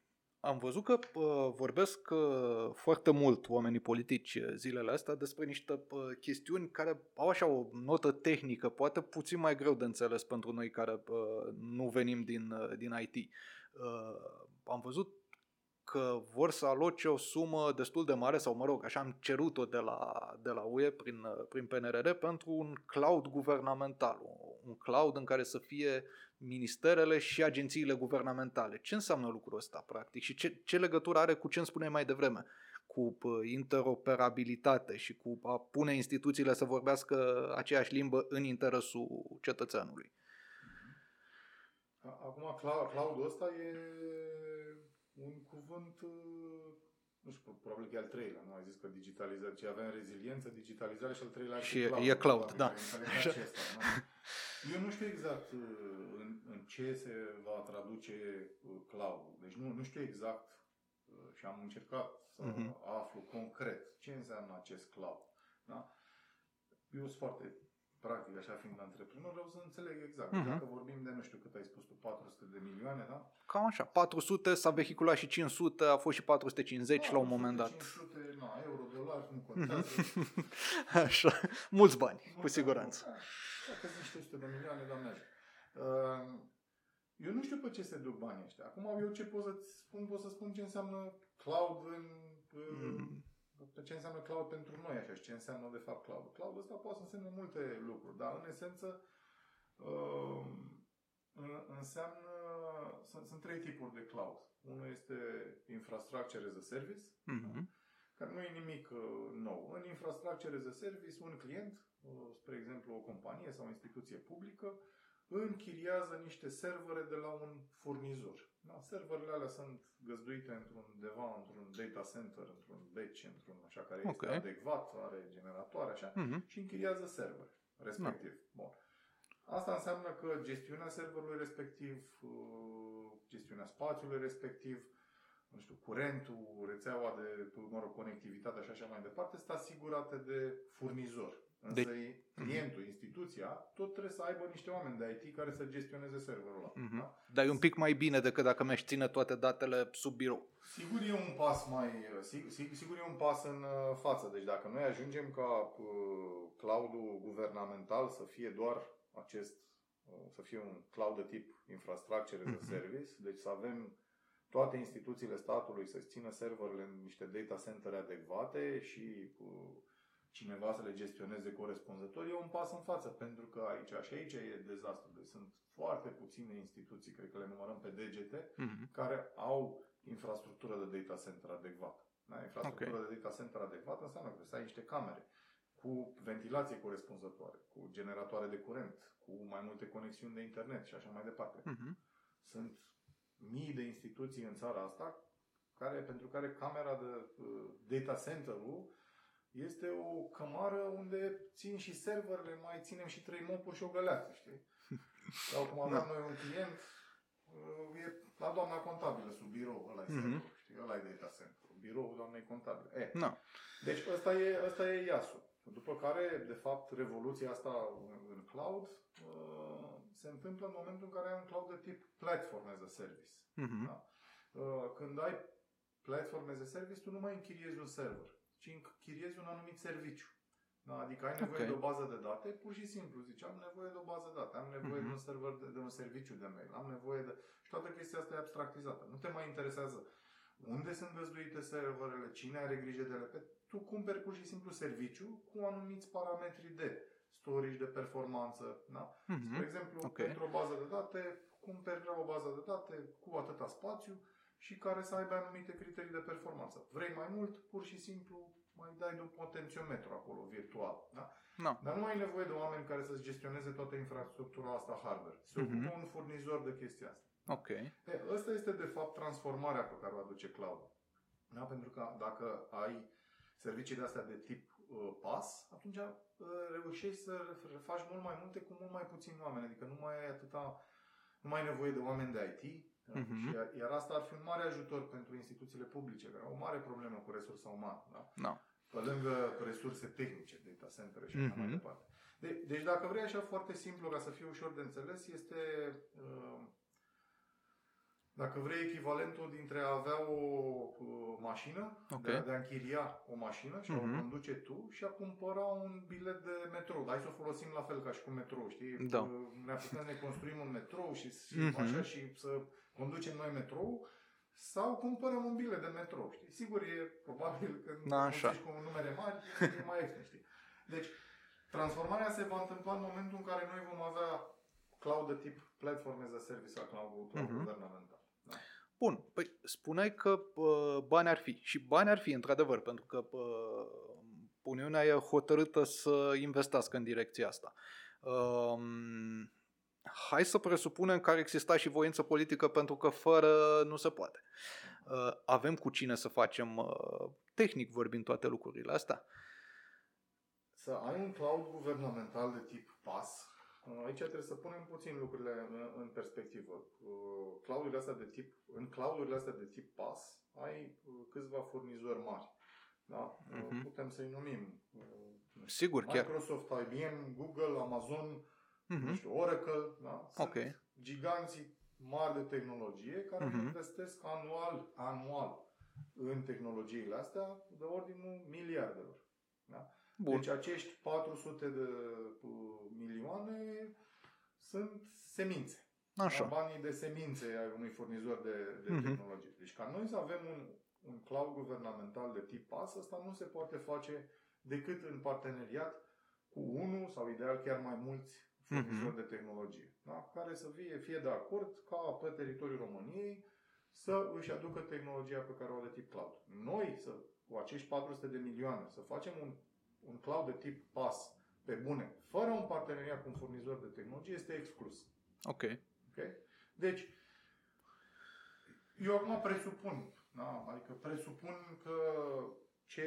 am văzut că uh, vorbesc uh, foarte mult oamenii politici uh, zilele astea despre niște uh, chestiuni care au așa o notă tehnică, poate puțin mai greu de înțeles pentru noi care uh, nu venim din, uh, din IT. Uh, am văzut că vor să aloce o sumă destul de mare, sau mă rog, așa am cerut-o de la, de la UE prin, uh, prin PNRR pentru un cloud guvernamental, un cloud în care să fie ministerele și agențiile guvernamentale. Ce înseamnă lucrul ăsta, practic? Și ce, ce legătură are cu ce îmi spuneai mai devreme? Cu uh, interoperabilitate și cu a pune instituțiile să vorbească aceeași limbă în interesul cetățeanului. A- Acum, cloud- cloud-ul ăsta e un cuvânt, uh, nu știu, probabil că e al treilea, nu ai zis că digitalizare, ce avem reziliență, digitalizare și al treilea ar fi Și e- cloud. e cloud, probabil, da. care e înțelegerea acesta, da? Eu nu știu exact uh, în, în ce se va traduce uh, cloud. Deci nu, nu știu exact uh, și am încercat să Mhm. aflu concret ce înseamnă acest cloud. Da? Eu sunt foarte practic, așa fiind antreprenor, vreau să înțeleg exact. Mhm. Dacă vorbim de, nu știu cât ai spus tu, 400 de milioane, da? Cam așa, 400, s-a vehiculat și 500, a fost și 450 la un moment dat. 500, na, euro, dolari, nu contează. Așa, mulți bani, cu siguranță. Da, Dacă sunt niște 100 de milioane, doamne ajută. Uh, Eu nu știu pe ce se duc banii ăștia. Acum eu ce pot să spun, pot să spun ce înseamnă cloud în, în Mm. pe ce înseamnă cloud pentru noi așa și ce înseamnă de fapt cloud. Cloud ăsta poate să însemne multe lucruri, dar în esență uh, în- înseamnă, sunt, sunt trei tipuri de cloud. Unul este infrastructure as a service, Mhm. care nu e nimic uh, nou. În infrastructure as a service, un client, uh, spre exemplu o companie sau o instituție publică, închiriază niște servere de la un furnizor. Da? Serverele alea sunt găzduite într-un undeva, într-un data center, într-un batch, într-un așa care este Ok. adecvat, are generatoare, așa, Mhm. și închiriază servere, respectiv. Bun. Asta înseamnă că gestiunea serverului respectiv, uh, gestiunea spațiului respectiv, nu știu, curentul, rețeaua de, mă rog, conectivitate și așa mai departe, este asigurată de furnizor. Însă De- de... clientul, instituția, tot trebuie să aibă niște oameni de IT care să gestioneze serverul ăla. Mhm. Da? Dar e un pic mai bine decât dacă mi-aș ține toate datele sub birou. Sigur e un pas mai sig- sig- sigur e un pas în uh, față. Deci dacă noi ajungem ca uh, cloudul guvernamental să fie doar acest uh, să fie un cloud de tip infrastructure as a Mhm. service, deci să avem toate instituțiile statului să-și țină serverele în niște data center adecvate și uh, cineva să le gestioneze corespunzător, e un pas în față, pentru că aici și aici e dezastru. Deci sunt foarte puține instituții, cred că le numărăm pe degete, Mhm. care au infrastructură de data center adecvată. Da? Infrastructură de data center adecvată înseamnă că trebuie să ai niște camere cu ventilație corespunzătoare, cu generatoare de curent, cu mai multe conexiuni de internet și așa mai departe. Mhm. Sunt mii de instituții în țara asta care, pentru care camera de uh, data center-ul este o cămară unde țin și serverele, mai ținem și trei mopuri și o găleată, știi? Sau cum aveam noi un client, uh, e la doamna contabilă sub birou, ăla e Mhm. serverul, știi? Ăla e data center biroul doamnei contabile. E, Na. deci ăsta e, ăsta e IAS-ul. După care, de fapt, revoluția asta în- în cloud uh, se întâmplă în momentul în care ai un cloud de tip platform as a service. Mhm. Da? Uh, Când ai platform as a service, tu nu mai închiriezi un server, ci închiriezi un anumit serviciu. Da? Adică ai nevoie Ok. de o bază de date, pur și simplu zici, am nevoie de o bază de date, am nevoie Mhm. de un server, de, de un serviciu de mail, am nevoie de... Și toată chestia asta e abstractizată. Nu te mai interesează unde sunt găzduite serverele, cine are grijă de ele. Pe- Tu cumperi pur și simplu serviciu cu anumiți parametri de storage, de performanță. Da? Mhm. Spre exemplu, Ok. pentru o bază de date, cumperi o bază de date cu atâta spațiu și care să aibă anumite criterii de performanță. Vrei mai mult, pur și simplu mai dai de un potențiometru acolo, virtual. Da? Da. Dar nu ai nevoie de oameni care să-ți gestioneze toată infrastructura asta hardware. Se Mhm. ocupă un furnizor de chestia asta. Ok. E, ăsta este de fapt transformarea pe care o aduce cloud. Da? Pentru că dacă ai servicii de astea de tip uh, PAS, atunci uh, reușești să re- faci mult mai multe cu mult mai puțini oameni. Adică nu mai ai atâta, nu mai ai nevoie de oameni de IT. Da? Mhm. Și iar, iar asta ar fi un mare ajutor pentru instituțiile publice, care au o mare problemă cu resursa umană. Da? Da. Pe lângă resurse tehnice, data center și așa mai Mhm. departe. De, deci dacă vrei așa foarte simplu, ca să fie ușor de înțeles, este uh, dacă vrei echivalentul dintre a avea o uh, mașină, Ok. de, a, de a închiria o mașină și a Mhm. o conduce tu și a cumpăra un bilet de metrou. Dar hai să o folosim la fel ca și cu metrou, știi? Da. Uh, Ne apucăm să ne construim un metrou și, și Mhm. așa și să conducem noi metrou sau cumpărăm un bilet de metrou, știi? Sigur, e probabil că Da, așa. cu numere mari, e mai ieftin, știi? Deci, transformarea se va întâmpla în momentul în care noi vom avea cloud de tip platform as a service sau cloud, cloud Mhm. guvernamental. Da. Bun, păi spuneai că uh, bani ar fi. Și bani ar fi, într-adevăr, pentru că uh, Uniunea e hotărâtă să investească în direcția asta. Um, hai să presupunem că ar exista și voință politică pentru că fără nu se poate. Uh, avem cu cine să facem, uh, tehnic vorbind, toate lucrurile astea? Să ai un cloud guvernamental de tip PAS, aici trebuie să punem puțin lucrurile în, în perspectivă. Uh, Cloudurile astea de tip, în cloudurile astea de tip PAS ai uh, câțiva furnizori mari. Da? Uh, Mhm. Putem să-i numim uh, nu știu, Sigur, chiar. Microsoft, IBM, Google, Amazon, nu Mhm. știu, Oracle, da? Sunt Ok. giganții mari de tehnologie care Mhm. investesc anual, anual în tehnologiile astea de ordinul miliardelor. Da? Bun. Deci acești 400 de uh, milioane sunt semințe. Așa. Da? Banii de semințe ai unui furnizor de, de Mhm. tehnologie. Deci ca noi să avem un, un cloud guvernamental de tip PAS, asta nu se poate face decât în parteneriat cu unul sau ideal chiar mai mulți furnizori Mhm. de tehnologie, da? care să fie, fie de acord ca pe teritoriul României să își aducă tehnologia pe care o au de tip cloud. Noi, să, cu acești 400 de milioane, să facem un, un cloud de tip PAS pe bune, fără un parteneriat cu un furnizor de tehnologie, este exclus. Ok. Ok? Deci, eu acum presupun, da? adică presupun că ce,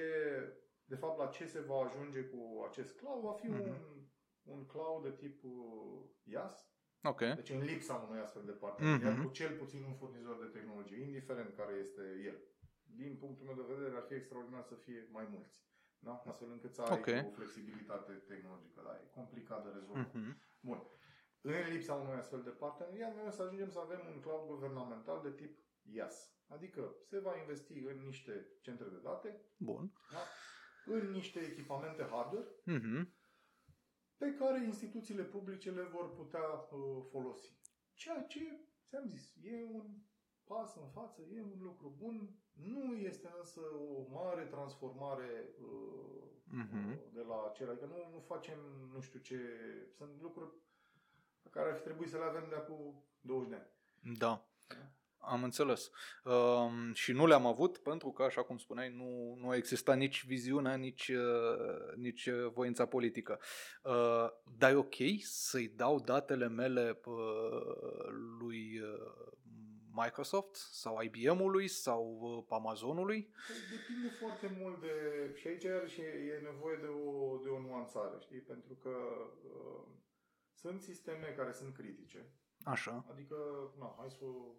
de fapt la ce se va ajunge cu acest cloud va fi Mhm. un, un cloud de tip uh, IaaS, Ok. deci în lipsa unui astfel de parteneriat Mhm. cu cel puțin un furnizor de tehnologie, indiferent care este el. Din punctul meu de vedere ar fi extraordinar să fie mai mulți. Da? Astfel încât să ai Ok. o flexibilitate tehnologică. Da? E complicat de rezolvat. Mhm. Bun. În lipsa unui astfel de parteneriat, noi o să ajungem să avem un cloud guvernamental de tip IaaS. Adică se va investi în niște centre de date, Bun. da? în niște echipamente hardware, Mhm. Pe care instituțiile publice le vor putea uh, folosi. Ceea ce, ți-am zis, e un pas în față, e un lucru bun, nu este însă o mare transformare uh, Mhm. uh, de la cel, adică nu, nu facem nu știu ce, sunt lucruri pe care ar fi trebuit să le avem de acum 20 de ani. Da. Am înțeles. Um, și nu le-am avut pentru că, așa cum spuneai, nu, nu exista nici viziunea, nici, uh, nici uh, voința politică. Uh, dar e ok să-i dau datele mele uh, lui uh, Microsoft sau IBM-ului sau uh, Amazonului? Păi depinde foarte mult de... Și aici iarăși e, e nevoie de o, de o nuanțare, știi? Pentru că uh, sunt sisteme care sunt critice. Așa. Adică, na, hai să o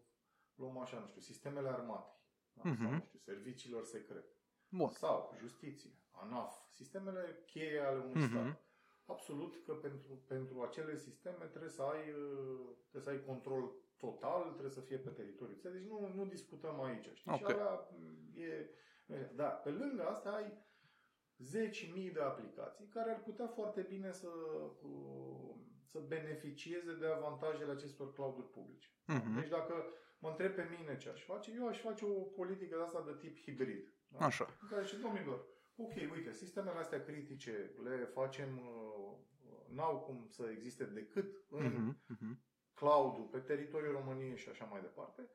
luăm așa, nu știu, sistemele armatei. Da? Mhm. Sau, nu știu, serviciilor secrete. Bun. Sau justiție, ANAF, sistemele cheie ale unui Mhm. stat. Absolut că pentru, pentru acele sisteme trebuie să ai, uh, trebuie să ai control total, trebuie să fie pe teritoriul țării. Deci nu, nu discutăm aici. Știi? Și Ok. alea e, e- da, pe lângă asta ai zeci mii de aplicații care ar putea foarte bine să, uh, să beneficieze de avantajele acestor clouduri publice. Mhm. Deci dacă mă întreb pe mine ce aș face, eu aș face o politică de asta de tip hibrid. Da? Așa. În care zice, domnilor, ok, uite, sistemele astea critice le facem, uh, n-au cum să existe decât în Mhm. Mhm. cloud pe teritoriul României și așa mai departe,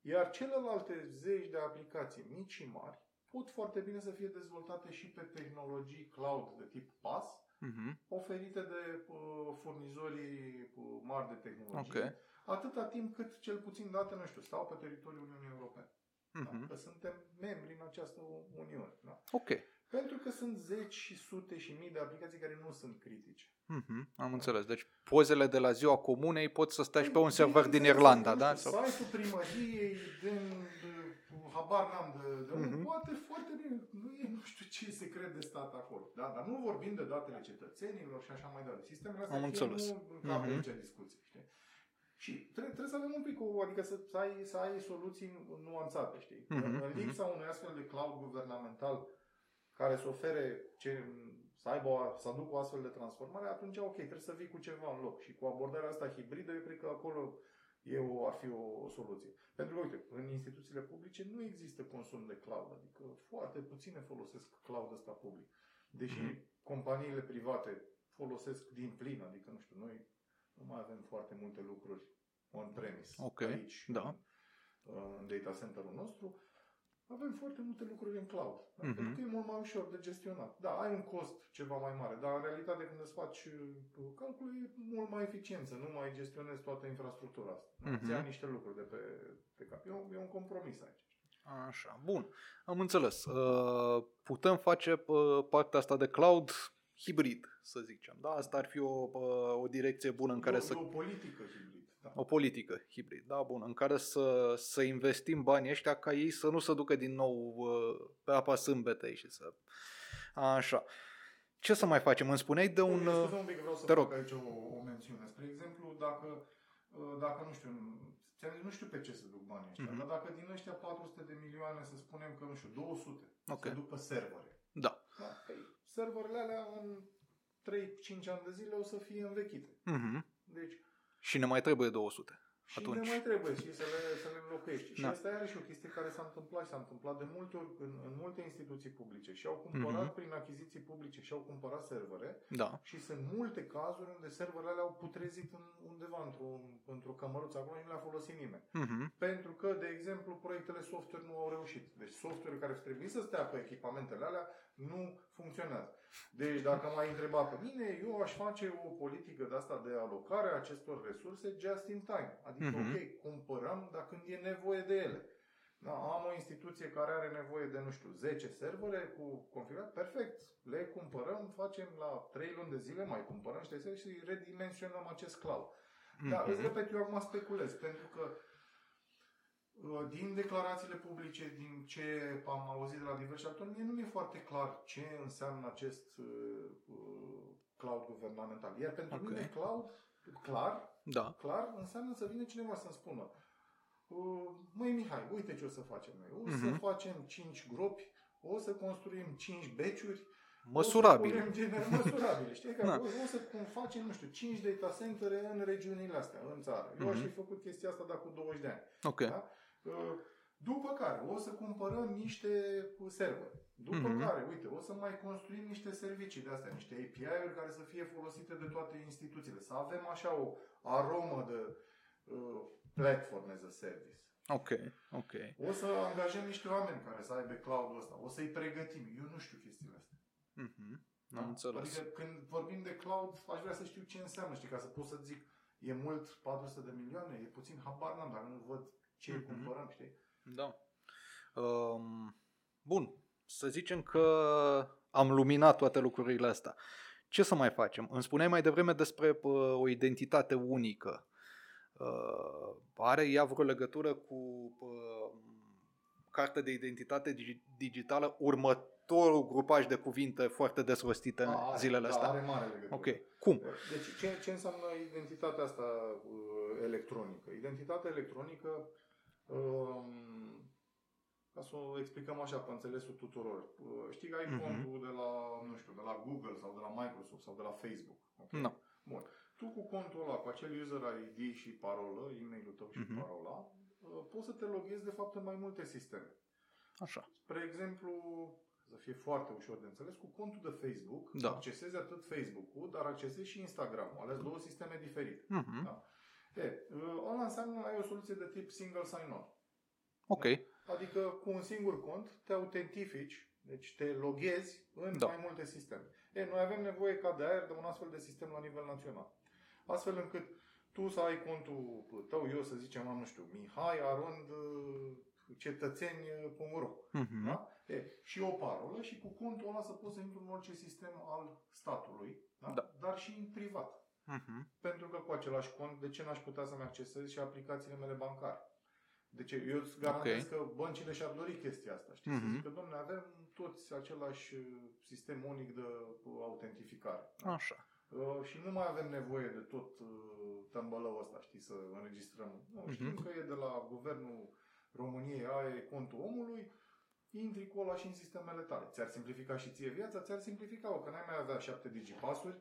iar celelalte zeci de aplicații mici și mari pot foarte bine să fie dezvoltate și pe tehnologii cloud de tip PaaS, Mhm. oferite de uh, furnizorii uh, mari de tehnologie, Ok. Atâta timp cât cel puțin date, nu știu, stau pe teritoriul Uniunii Europene. Da? Mhm. Că suntem membri în această Uniune. Da? Ok. Pentru că sunt zeci și sute și mii de aplicații care nu sunt critice. Mhm. Am înțeles. Deci pozele de la ziua comunei pot să stai și pe un Păi, server din bineînțeles, Irlanda, nu da? știu, Sau... Site-ul primăriei din de, habar n-am de, de unde, Mhm. poate foarte bine. Nu e nu știu ce secret de stat acolo. Da? Dar nu vorbim de datele cetățenilor și așa mai departe. Sistemele astea Am fie înțeles. nu încap Mhm. aici în discuție. Știi? Și trebuie, trebuie să avem un pic, o, adică să, să, ai, să ai soluții nuanțate, știi? Mhm, În, în mhm. lipsa unui astfel de cloud guvernamental care să ofere ce, să aibă o, să aducă o astfel de transformare, atunci ok, trebuie să vii cu ceva în loc. Și cu abordarea asta hibridă, eu cred că acolo e o, ar fi o, o soluție. Pentru că, uite, în instituțiile publice nu există consum de cloud, adică foarte puține folosesc cloud ăsta public. Deși Mhm. companiile private folosesc din plin, adică, nu știu, noi nu mai avem foarte multe lucruri on-premise Ok, aici, da. în, în data center-ul nostru. Avem foarte multe lucruri în cloud. Da? Mhm. Pentru că e mult mai ușor de gestionat. Da, ai un cost ceva mai mare, dar în realitate când îți faci uh, calculul e mult mai eficiență, nu mai gestionezi toată infrastructura asta. Da? Mhm. Îți ia niște lucruri de pe, pe cap. E un, e un compromis aici. Așa, bun. Am înțeles. Uh, Putem face uh, partea asta de cloud hibrid, să zicem. Da? Asta ar fi o, uh, o direcție bună în care e, să e o politică hibrid. Da. o politică hibrid, da, bun, în care să, să investim banii ăștia ca ei să nu se ducă din nou uh, pe apa sâmbetei și să... Așa. Ce să mai facem? Îmi spuneai de un... uh, Scuze un pic, vreau să te fac rog. aici o, o mențiune. Spre exemplu, dacă, uh, dacă nu știu, ți-am zis, nu știu pe ce se duc banii ăștia, Mhm. dar dacă din ăștia 400 de milioane, să spunem că, nu știu, 200 Ok. se duc pe servere. Da. Da? Păi, serverele alea în 3-5 ani de zile o să fie învechite. Mhm. Deci, Și ne mai trebuie 200. Și Atunci. ne mai trebuie și să le, să le înlocuiești. Și Da. asta e și o chestie care s-a întâmplat și s-a întâmplat de multe ori în, în multe instituții publice. Și au cumpărat Mhm. prin achiziții publice și au cumpărat servere Da. și sunt multe cazuri unde serverele alea au putrezit în, undeva într-o, într-o cămăruță acolo și nu le-a folosit nimeni. Mhm. Pentru că, de exemplu, proiectele software nu au reușit. Deci software care trebuie să stea pe echipamentele alea nu funcționează. Deci dacă m-ai întrebat pe mine, eu aș face o politică de asta de alocare a acestor resurse just in time. Adică, Mhm. ok, cumpărăm, dar când e nevoie de ele. Da, am o instituție care are nevoie de, nu știu, 10 servere cu configurat, perfect. Le cumpărăm, facem la 3 luni de zile, mai cumpărăm niște servere și redimensionăm acest cloud. Da, Mhm. îți repet, eu acum speculez, pentru că uh, din declarațiile publice, din ce am auzit de la diversi actori, mie nu mi-e foarte clar ce înseamnă acest uh, uh, cloud guvernamental. Iar pentru Ok. mine cloud, clar, Da. clar, înseamnă să vină cineva să-mi spună uh, Măi Mihai, uite ce o să facem noi. O să Mhm. facem 5 gropi, o să construim 5 beciuri, Măsurabil. o să punem gener- măsurabile, știi? Că Da. o, o să cum facem, nu știu, 5 data centere în regiunile astea, în țară. Eu aș fi Mhm. făcut chestia asta dar cu 20 de ani. Ok. Da? Uh, După care o să cumpărăm niște servere. După Mhm. care, uite, o să mai construim niște servicii de astea, niște API-uri care să fie folosite de toate instituțiile. Să avem așa o aromă de uh, platform as a service. Ok. Ok. O să angajăm niște oameni care să aibă cloud-ul ăsta. O să-i pregătim. Eu nu știu chestiile astea. Mhm. Da? Am înțeles. Adică când vorbim de cloud, aș vrea să știu ce înseamnă, știi, ca să pot să zic, e mult 400 de milioane, e puțin, habar n-am, dar nu văd ce Mhm. cumpărăm, știi? Da. Um, bun. Să zicem că am luminat toate lucrurile astea. Ce să mai facem? Îmi spuneai mai devreme despre uh, o identitate unică. Uh, are ea vreo legătură cu uh, cartea de identitate digi- digitală, următorul grupaj de cuvinte foarte des rostite în A, are, zilele da, astea? are mare legătură. Ok. Cum? Deci ce, ce înseamnă identitatea asta uh, electronică? Identitatea electronică, um, ca să o explicăm așa pe înțelesul tuturor. Uh, știi că ai Mhm. contul de la, nu știu, de la Google sau de la Microsoft sau de la Facebook. ok? Nu. Bun. Tu cu contul ăla, cu acel user ID și parolă, e-mailul tău și Mhm. parola, uh, poți să te loghezi de fapt în mai multe sisteme. Așa. Spre exemplu, să fie foarte ușor de înțeles, cu contul de Facebook, Da. accesezi atât Facebook-ul, dar accesezi și Instagram-ul, ales două sisteme diferite. Mhm. Da. E, ăla înseamnă ai o soluție de tip single sign-on. Ok. Adică cu un singur cont te autentifici, deci te loghezi în Da. mai multe sisteme. E, noi avem nevoie ca de aer de un astfel de sistem la nivel național. Astfel încât tu să ai contul tău, eu să zicem, am, nu știu, Mihai Arond cetățeni.ro Mhm. da? E, și o parolă și cu contul ăla să poți să intru în orice sistem al statului, da? Da. dar și în privat. Mhm. Pentru că cu același cont, de ce n-aș putea să-mi accesez și aplicațiile mele bancare? Deci eu îți garantez Ok. că băncile și-ar dori chestia asta. Știi? Să Mhm. zică, domnule, avem toți același uh, sistem unic de uh, autentificare. Da? Așa. Uh, și nu mai avem nevoie de tot uh, tămbălăul ăsta, știi, să înregistrăm. Nu, știm Mhm. că e de la guvernul României, aia e contul omului, intri cu ăla și în sistemele tale. Ți-ar simplifica și ție viața, ți-ar simplifica-o, că n-ai mai avea șapte digipasuri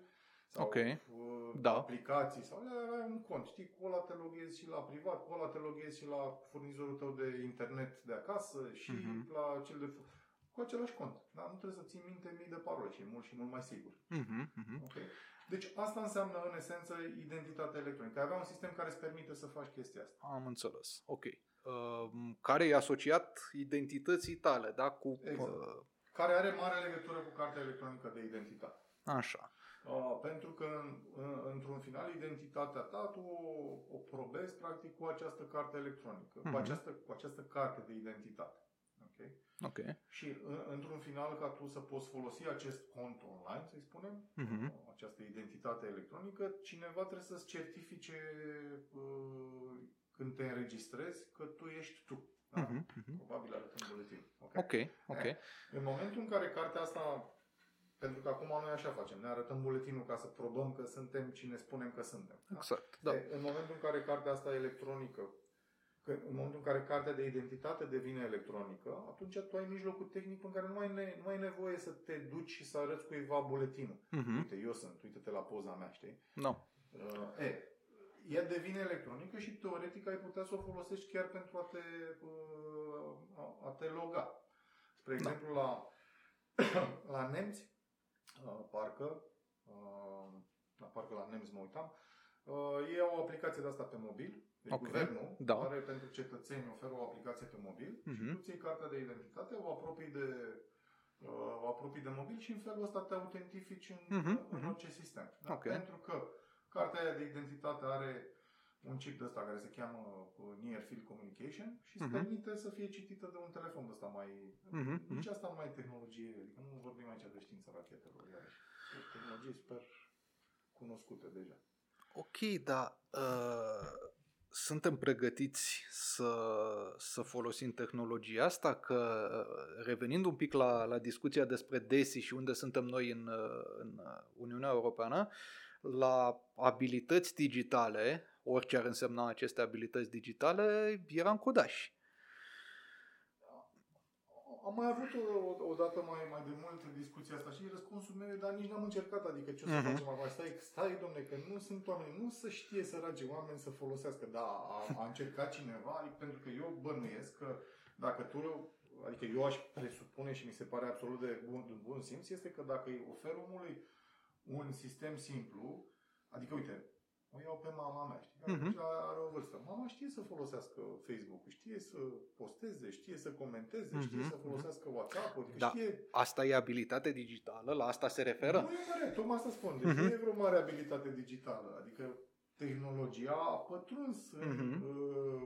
sau Ok. uh, Da. aplicații sau ai un cont. Știi, cu ăla te loghezi și la privat, cu ăla te loghezi și la furnizorul tău de internet de acasă și Mhm. la cel de... fu- cu același cont. Dar nu trebuie să ții minte mii de parole și e mult și mult mai sigur. Mhm. Mhm. Ok? Deci asta înseamnă în esență identitatea electronică. Ai avea un sistem care îți permite să faci chestia asta. Am înțeles. Ok. Uh, care e asociat identității tale, da? Cu, Exact. uh, Care are mare legătură cu cartea electronică de identitate. așa. Uh, pentru că, în, în, într-un final, identitatea ta tu o, o probezi, practic, cu această carte electronică, Mhm. cu, această, cu această carte de identitate. Ok? Ok. Și, în, într-un final, ca tu să poți folosi acest cont online, să-i spunem, Mhm. uh, această identitate electronică, cineva trebuie să-ți certifice uh, când te înregistrezi că tu ești tu. Da? Mhm. Mhm. Probabil arătând buletin. Ok? Ok. Ok. În momentul în care cartea asta, pentru că acum noi așa facem, ne arătăm buletinul ca să probăm că suntem cine spunem că suntem. Da? Exact. Da. E, în momentul în care cartea asta electronică, că în momentul în care cartea de identitate devine electronică, atunci tu ai mijlocul tehnic în care nu ai, ne, nu ai nevoie să te duci și să arăți cuiva buletinul. Mhm. Uite, eu sunt, uite-te la poza mea, știi? No. Uh, e, ea devine electronică și teoretic ai putea să o folosești chiar pentru a te, uh, a, a te loga. Spre Da. exemplu, la, la nemți, uh, parcă, uh, la parcă la nemți mă uitam, uh, ei au o aplicație de asta pe mobil. Deci Ok. guvernul Da. are pentru cetățeni oferă o aplicație pe mobil Mhm. și tu ții cartea de identitate, o apropii de uh, o apropii de mobil și în felul ăsta te autentifici în, Mhm, în mhm. orice sistem. Da? Ok. Pentru că cartea aia de identitate are un chip de ăsta care se cheamă uh, Near Field Communication și îți Mhm. permite să fie citită de un telefon de ăsta mai... Mhm, Nici mhm. asta nu mai e tehnologie, adică nu vorbim aici de știința rachetelor, iarăși. E o tehnologie super cunoscută deja. Ok, dar uh, suntem pregătiți să, să folosim tehnologia asta? Că uh, revenind un pic la, la discuția despre DESI și unde suntem noi în, uh, în uh, Uniunea Europeană, la abilități digitale, orice ar însemna aceste abilități digitale, eram codași. Am mai avut o, o, o dată mai, mai de mult discuția asta și răspunsul meu e, dar nici n-am încercat, adică ce o să Mhm. facem acum? Stai, stai, domne, că nu sunt oameni, nu să știe săraci oameni să folosească. Da, a, a încercat cineva, adică pentru că eu bănuiesc că dacă tu, adică eu aș presupune și mi se pare absolut de bun, de bun simț, este că dacă îi ofer omului un sistem simplu, adică uite, o iau pe mama mea, știi, care Mhm. deja are o vârstă. Mama știe să folosească Facebook-ul, știe să posteze, știe să comenteze, știe Mhm, să folosească WhatsApp-ul, adică Da. știe... Asta e abilitate digitală? La asta se referă? Nu e mare, tocmai asta spun. Deci Mhm. nu e vreo mare abilitate digitală. Adică tehnologia a pătruns în, Mhm. uh,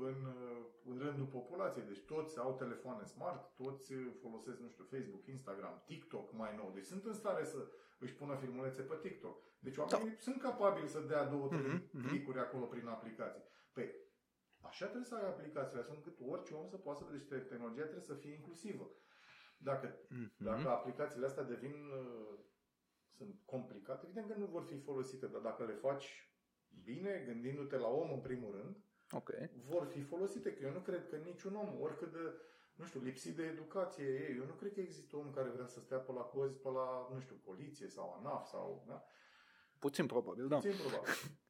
în, uh, în rândul populației. Deci toți au telefoane smart, toți uh, folosesc, nu știu, Facebook, Instagram, TikTok mai nou. Deci sunt în stare să își pună filmulețe pe TikTok. Deci oamenii sunt capabili să dea două, trei Mhm, mhm. clicuri acolo prin aplicații. Păi, așa trebuie să ai aplicațiile, astfel încât orice om să poată să... Deci tehnologia trebuie să fie inclusivă. Dacă Mhm. dacă aplicațiile astea devin uh, sunt complicate, evident că nu vor fi folosite, dar dacă le faci bine, gândindu-te la om în primul rând, Ok. vor fi folosite. Că eu nu cred că niciun om, oricât de, nu știu, lipsit de educație e, eu nu cred că există om care vrea să stea pe la cozi, pe la, nu știu, poliție sau ANAF sau, da? Puțin probabil, da. Puțin probabil.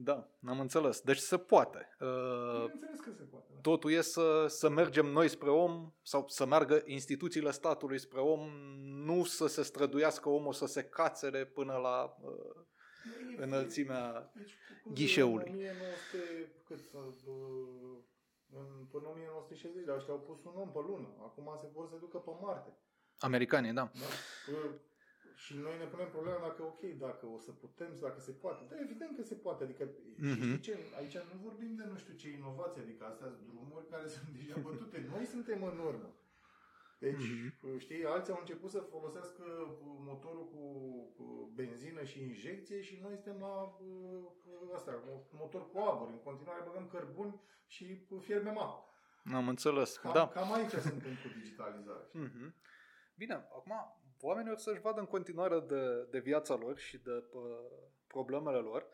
Da, am înțeles. Deci se poate. Uh, Bineînțeles că se poate. Da. totul e să, să mergem noi spre om sau să meargă instituțiile statului spre om, nu să se străduiască omul să se cațere până la uh, E- înălțimea... Deci, cum ghișeului. În 1900, cât, să, uh, în, până în 1960, dar ăștia au pus un om pe lună. Acum se vor să ducă pe Marte. Americanii, da. Da? Că- Și noi ne punem problema dacă, ok, dacă o să putem, dacă se poate. Da, evident că se poate. Adică, Mhm. și știi ce? Aici nu vorbim de nu știu ce inovație, adică astea sunt drumuri care sunt deja bătute. Noi suntem în urmă. Deci, Mhm. știi, alții au început să folosească motorul cu cu benzină și injecție și noi suntem la uh, asta, motor cu abur. În continuare băgăm cărbuni și fierbe apă. Am înțeles. Cam, Da. cam aici suntem cu digitalizarea. știi? Mhm. Bine, acum oamenii o să-și vadă în continuare de, de viața lor și de pă, problemele lor.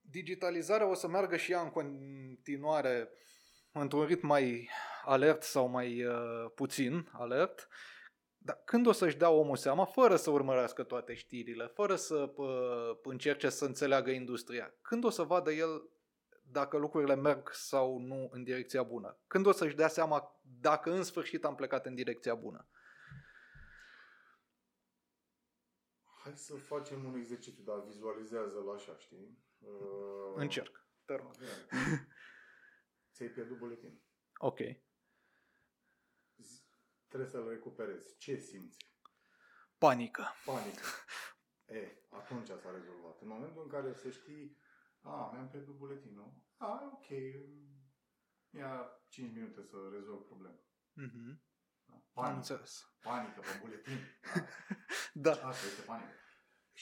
Digitalizarea o să meargă și ea în continuare într-un ritm mai alert sau mai uh, puțin alert. Dar când o să-și dea omul seama, fără să urmărească toate știrile, fără să pă, încerce să înțeleagă industria, când o să vadă el dacă lucrurile merg sau nu în direcția bună? Când o să-și dea seama dacă în sfârșit am plecat în direcția bună? Hai să facem un exercițiu, dar vizualizează-l așa, știi? Uh, Încerc. Te rog. Bine. Ți-ai pierdut buletin. Ok. Z- Trebuie să-l recuperezi. Ce simți? Panică. Panică. E, atunci s-a rezolvat. În momentul în care să știi, a, mi-am pierdut buletinul. A, ok, ia 5 minute să rezolv problema. Mm-hmm. Da? Am Panică. înțeles. Panică pe buletin. Da, Asta este panică.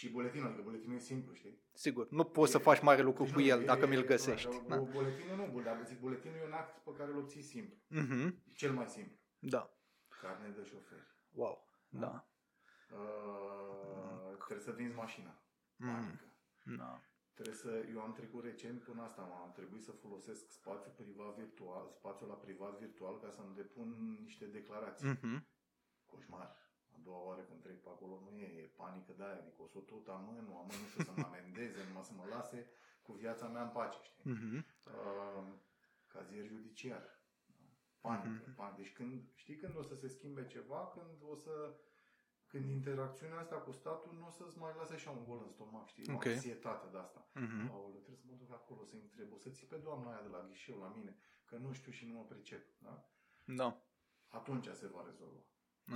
Și buletinul, adică buletinul e simplu, știi? sigur. Nu poți să E- faci mare lucru Deci cu nu, el e- dacă e- mi-l nu, găsești. dar Da. Buletinul nu, bun, dar zic, buletinul e un act pe care îl obții simplu. Mm-hmm. Cel mai simplu. Da. Carne de șoferi. Wow. Da. Uh, trebuie să vinzi mașina. Mm. Panică. Da. Trebuie să, eu am trecut recent până asta, am trebuit să folosesc spațiu privat virtual, spațiul la privat virtual ca să-mi depun niște declarații. Mm-hmm. Coșmar. A doua oară când trec pe acolo nu e, e panică de aia, adică o să o tot amân, o amân, nu știu să mă amendeze, numai să mă lase cu viața mea în pace, știi? Mm-hmm. Uh, cazier judiciar. Panică, Mhm. panică. Deci când, știi când o să se schimbe ceva, când o să când interacțiunea asta cu statul nu o să-ți mai lase așa un gol în stomac, știi? Ok. O anxietate de asta. Mm-hmm. Aoleu, trebuie să mă duc acolo să-i întreb. O să ții pe doamna aia de la ghișeu la mine, că nu știu și nu mă pricep. Da? Da. Atunci se va rezolva.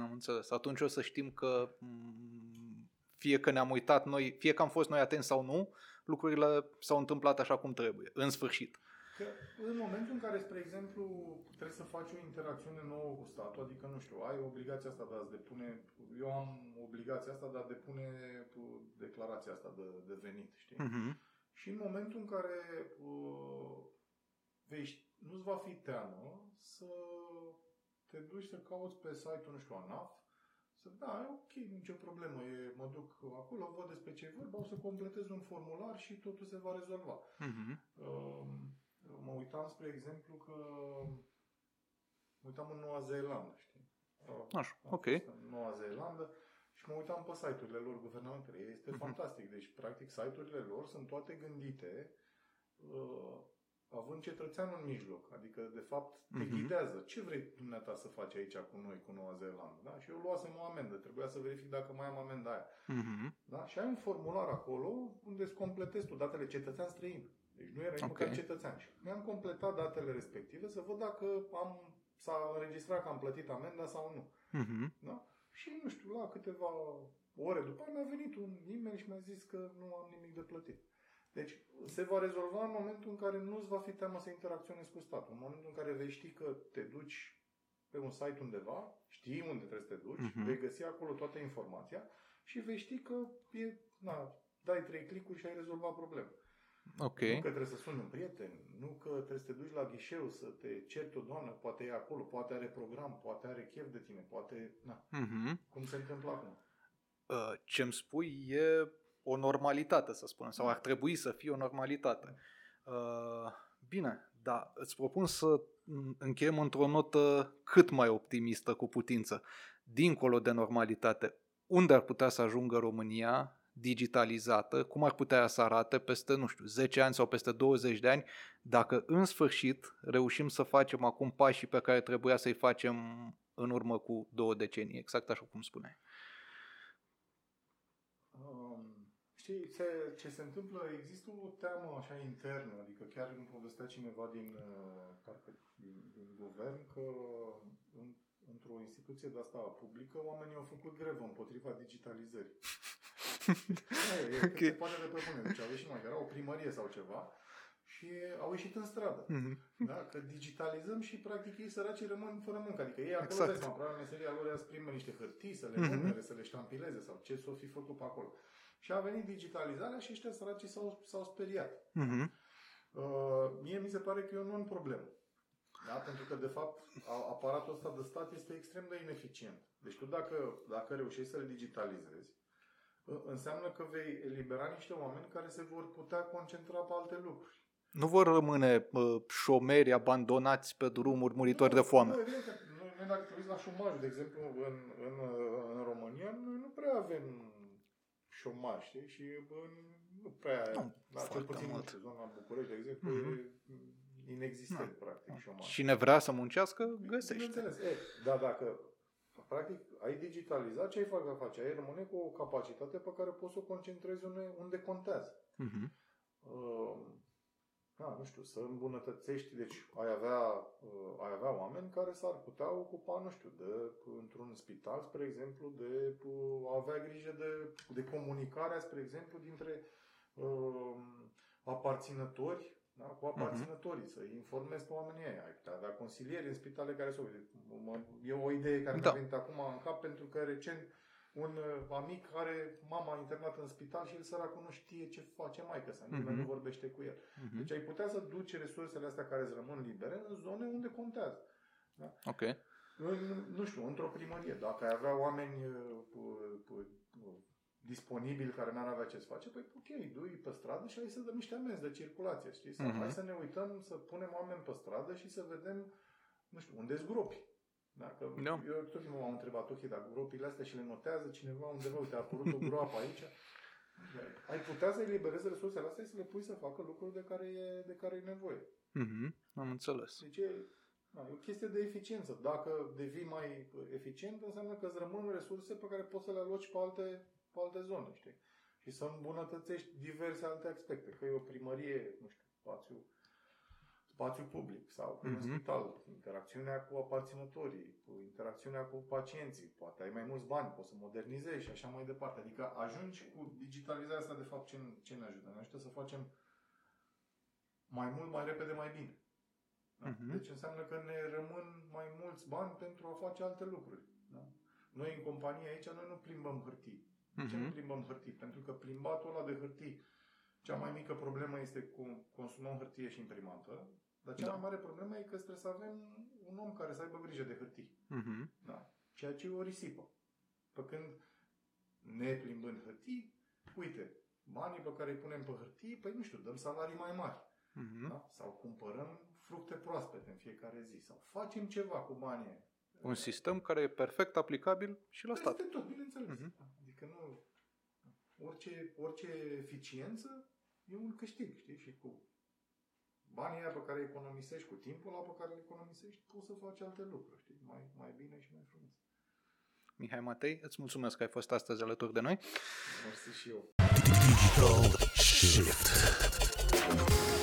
Am înțeles. Atunci o să știm că mm, fie că ne-am uitat noi, fie că am fost noi atenți sau nu, lucrurile s-au întâmplat așa cum trebuie, în sfârșit. Că în momentul în care, spre exemplu, trebuie să faci o interacțiune nouă cu statul, adică, nu știu, ai obligația asta de a-ți depune, eu am obligația asta de a depune uh, declarația asta de, de venit, știi? Mm-hmm. Și în momentul în care uh, vei, nu-ți va fi teamă să te duci să cauți pe site-ul, nu știu, ANAF, să da, e ok, nicio problemă, e, mă duc acolo, văd despre ce e vorba, o să completez un formular și totul se va rezolva. Mm-hmm. Uh, mă uitam, spre exemplu, că mă uitam în Noua Zeelandă, știi? Uh, Așa, am ok. fost În Noua Zeelandă și mă uitam pe site-urile lor guvernamentale. Este Mhm. fantastic. Deci, practic, site-urile lor sunt toate gândite uh, având cetățeanul în mijloc. Adică, de fapt, te Mhm. ghidează. Ce vrei dumneata să faci aici cu noi, cu Noua Zeelandă? Da? Și eu luasem o amendă. Trebuia să verific dacă mai am amenda aia. Mm-hmm. Da? Și ai un formular acolo unde îți completezi tu datele cetățean străin. Deci nu era nici Ok. măcar cetățean. Și mi-am completat datele respective să văd dacă am, s-a înregistrat că am plătit amenda sau nu. Mm-hmm. Da? Și nu știu, la câteva ore după aia mi-a venit un e-mail și mi-a zis că nu am nimic de plătit. Deci se va rezolva în momentul în care nu îți va fi teamă să interacționezi cu statul. În momentul în care vei ști că te duci pe un site undeva, știi unde trebuie să te duci, Mhm. vei găsi acolo toată informația și vei ști că e, na, dai trei clicuri și ai rezolvat problema. Ok. Nu că trebuie să suni un prieten, nu că trebuie să te duci la ghișeu să te cerți o doamnă, poate e acolo, poate are program, poate are chef de tine, poate, na, Mm-hmm. cum se întâmplă acum. Uh, ce-mi spui e o normalitate, să spunem, sau ar trebui să fie o normalitate. Uh, bine, dar îți propun să mm, încheiem într-o notă cât mai optimistă cu putință. Dincolo de normalitate, unde ar putea să ajungă România digitalizată, cum ar putea să arate peste, nu știu, 10 ani sau peste 20 de ani, dacă în sfârșit reușim să facem acum pașii pe care trebuia să-i facem în urmă cu două decenii, exact așa cum spuneai. Um, Știi, se, ce se întâmplă, există o teamă așa internă, adică chiar îmi povestea cineva din, uh, parcă, din, din guvern că în, într-o instituție de asta publică oamenii au făcut grevă împotriva digitalizării. Da, e, e okay. se poate de pe bune. Deci au ieșit mai era o primărie sau ceva și au ieșit în stradă. Mhm. Da? Că digitalizăm și practic ei săracii rămân fără muncă. Adică ei acolo, Exact. exact. probabil meseria lor era să prime niște hârtii, să le Mhm. numere, să le ștampileze sau ce s-o fi făcut pe acolo. Și a venit digitalizarea și ăștia săracii s-au, s-au speriat. Mhm. Uh, mie mi se pare că e o non-problemă. Da? Pentru că, de fapt, a- aparatul ăsta de stat este extrem de ineficient. Deci tu dacă, dacă reușești să le digitalizezi, ă- înseamnă că vei elibera niște oameni care se vor putea concentra pe alte lucruri. Nu vor rămâne uh, șomeri abandonați pe drumuri, muritori de foame. Nu, evident că noi, noi dacă te uiți la șomaj, de exemplu, în, în, în România, noi nu prea avem șomaj, știi? Și în, nu prea, Nu, da, cel foarte puțin, nu mult. știu, zona București, de exemplu, Mhm. e inexistent, practic, șomaj. Cine vrea să muncească, găsește. Bineînțeles. E, da, dacă practic ai digitalizat, ce ai fac face? Ai rămâne cu o capacitate pe care poți să o concentrezi unde, unde contează. Mhm. Uh, da, nu știu, să îmbunătățești, deci ai avea, uh, ai avea oameni care s-ar putea ocupa, nu știu, de, într-un spital, spre exemplu, de uh, a avea grijă de, de comunicarea, spre exemplu, dintre uh, aparținători da, cu aparținătorii, să informezi pe oamenii ăia. Ai putea avea consilieri în spitale care să uite. mă- E o idee care Da. mi-a venit acum în cap pentru că recent un uh, amic are mama internată în spital și el săracul nu știe ce face maică sa, nimeni Mhm. nu vorbește cu el. Mhm. Deci ai putea să duci resursele astea care îți rămân libere în zone unde contează. Ok. În, nu știu, într-o primărie, dacă ai avea oameni uh, pu- pu- pu- disponibili care n-ar avea ce să face, păi ok, du pe stradă și hai să dăm niște amenzi de circulație, știi? Sau Mhm. hai să ne uităm să punem oameni pe stradă și să vedem, nu știu, unde sunt gropi. Dacă Da. Eu tot timpul m-am întrebat, ok, dar gropile astea și le notează cineva undeva, uite, a apărut o groapă aici. Ai putea să eliberezi resursele astea și să le pui să facă lucruri de care e, de care e nevoie. Mhm. Am înțeles. Deci e, da, e o chestie de eficiență. Dacă devii mai eficient, înseamnă că îți rămân resurse pe care poți să le aloci pe alte, pe alte zone, știi? Și să îmbunătățești diverse alte aspecte. Că e o primărie, nu știu, spațiu, spațiu public sau că e un Mhm. spital, interacțiunea cu aparținătorii, cu interacțiunea cu pacienții, poate ai mai mulți bani, poți să modernizezi și așa mai departe. Adică ajungi cu digitalizarea asta, de fapt, ce, ce ne ajută? Ne ajută să facem mai mult, mai repede, mai bine. Da? Mhm. Deci înseamnă că ne rămân mai mulți bani pentru a face alte lucruri. Da? Noi în companie aici, noi nu plimbăm hârtii. De ce nu Mhm. plimbăm hârtii? Pentru că plimbatul ăla de hârtii, cea mai mică problemă este cu consumăm hârtie și imprimantă, dar cea Da. mai mare problemă e că trebuie să avem un om care să aibă grijă de hârtii. Mhm. Da? Ceea ce e o risipă. Pe când ne plimbând hârtii, uite, banii pe care îi punem pe hârtii, păi nu știu, dăm salarii mai mari. Mhm. Da? Sau cumpărăm fructe proaspete în fiecare zi. Sau facem ceva cu banii aia. Un sistem care e perfect aplicabil și la stat. Peste tot, bineînțeles. Mhm. Adică nu... Orice, orice eficiență e un câștig, știi? Și cu banii aia pe care îi economisești, cu timpul ăla pe care îl economisești, poți să faci alte lucruri, știi? Mai, mai bine și mai frumos. Mihai Matei, îți mulțumesc că ai fost astăzi alături de noi. Mersi și eu. Digital shift.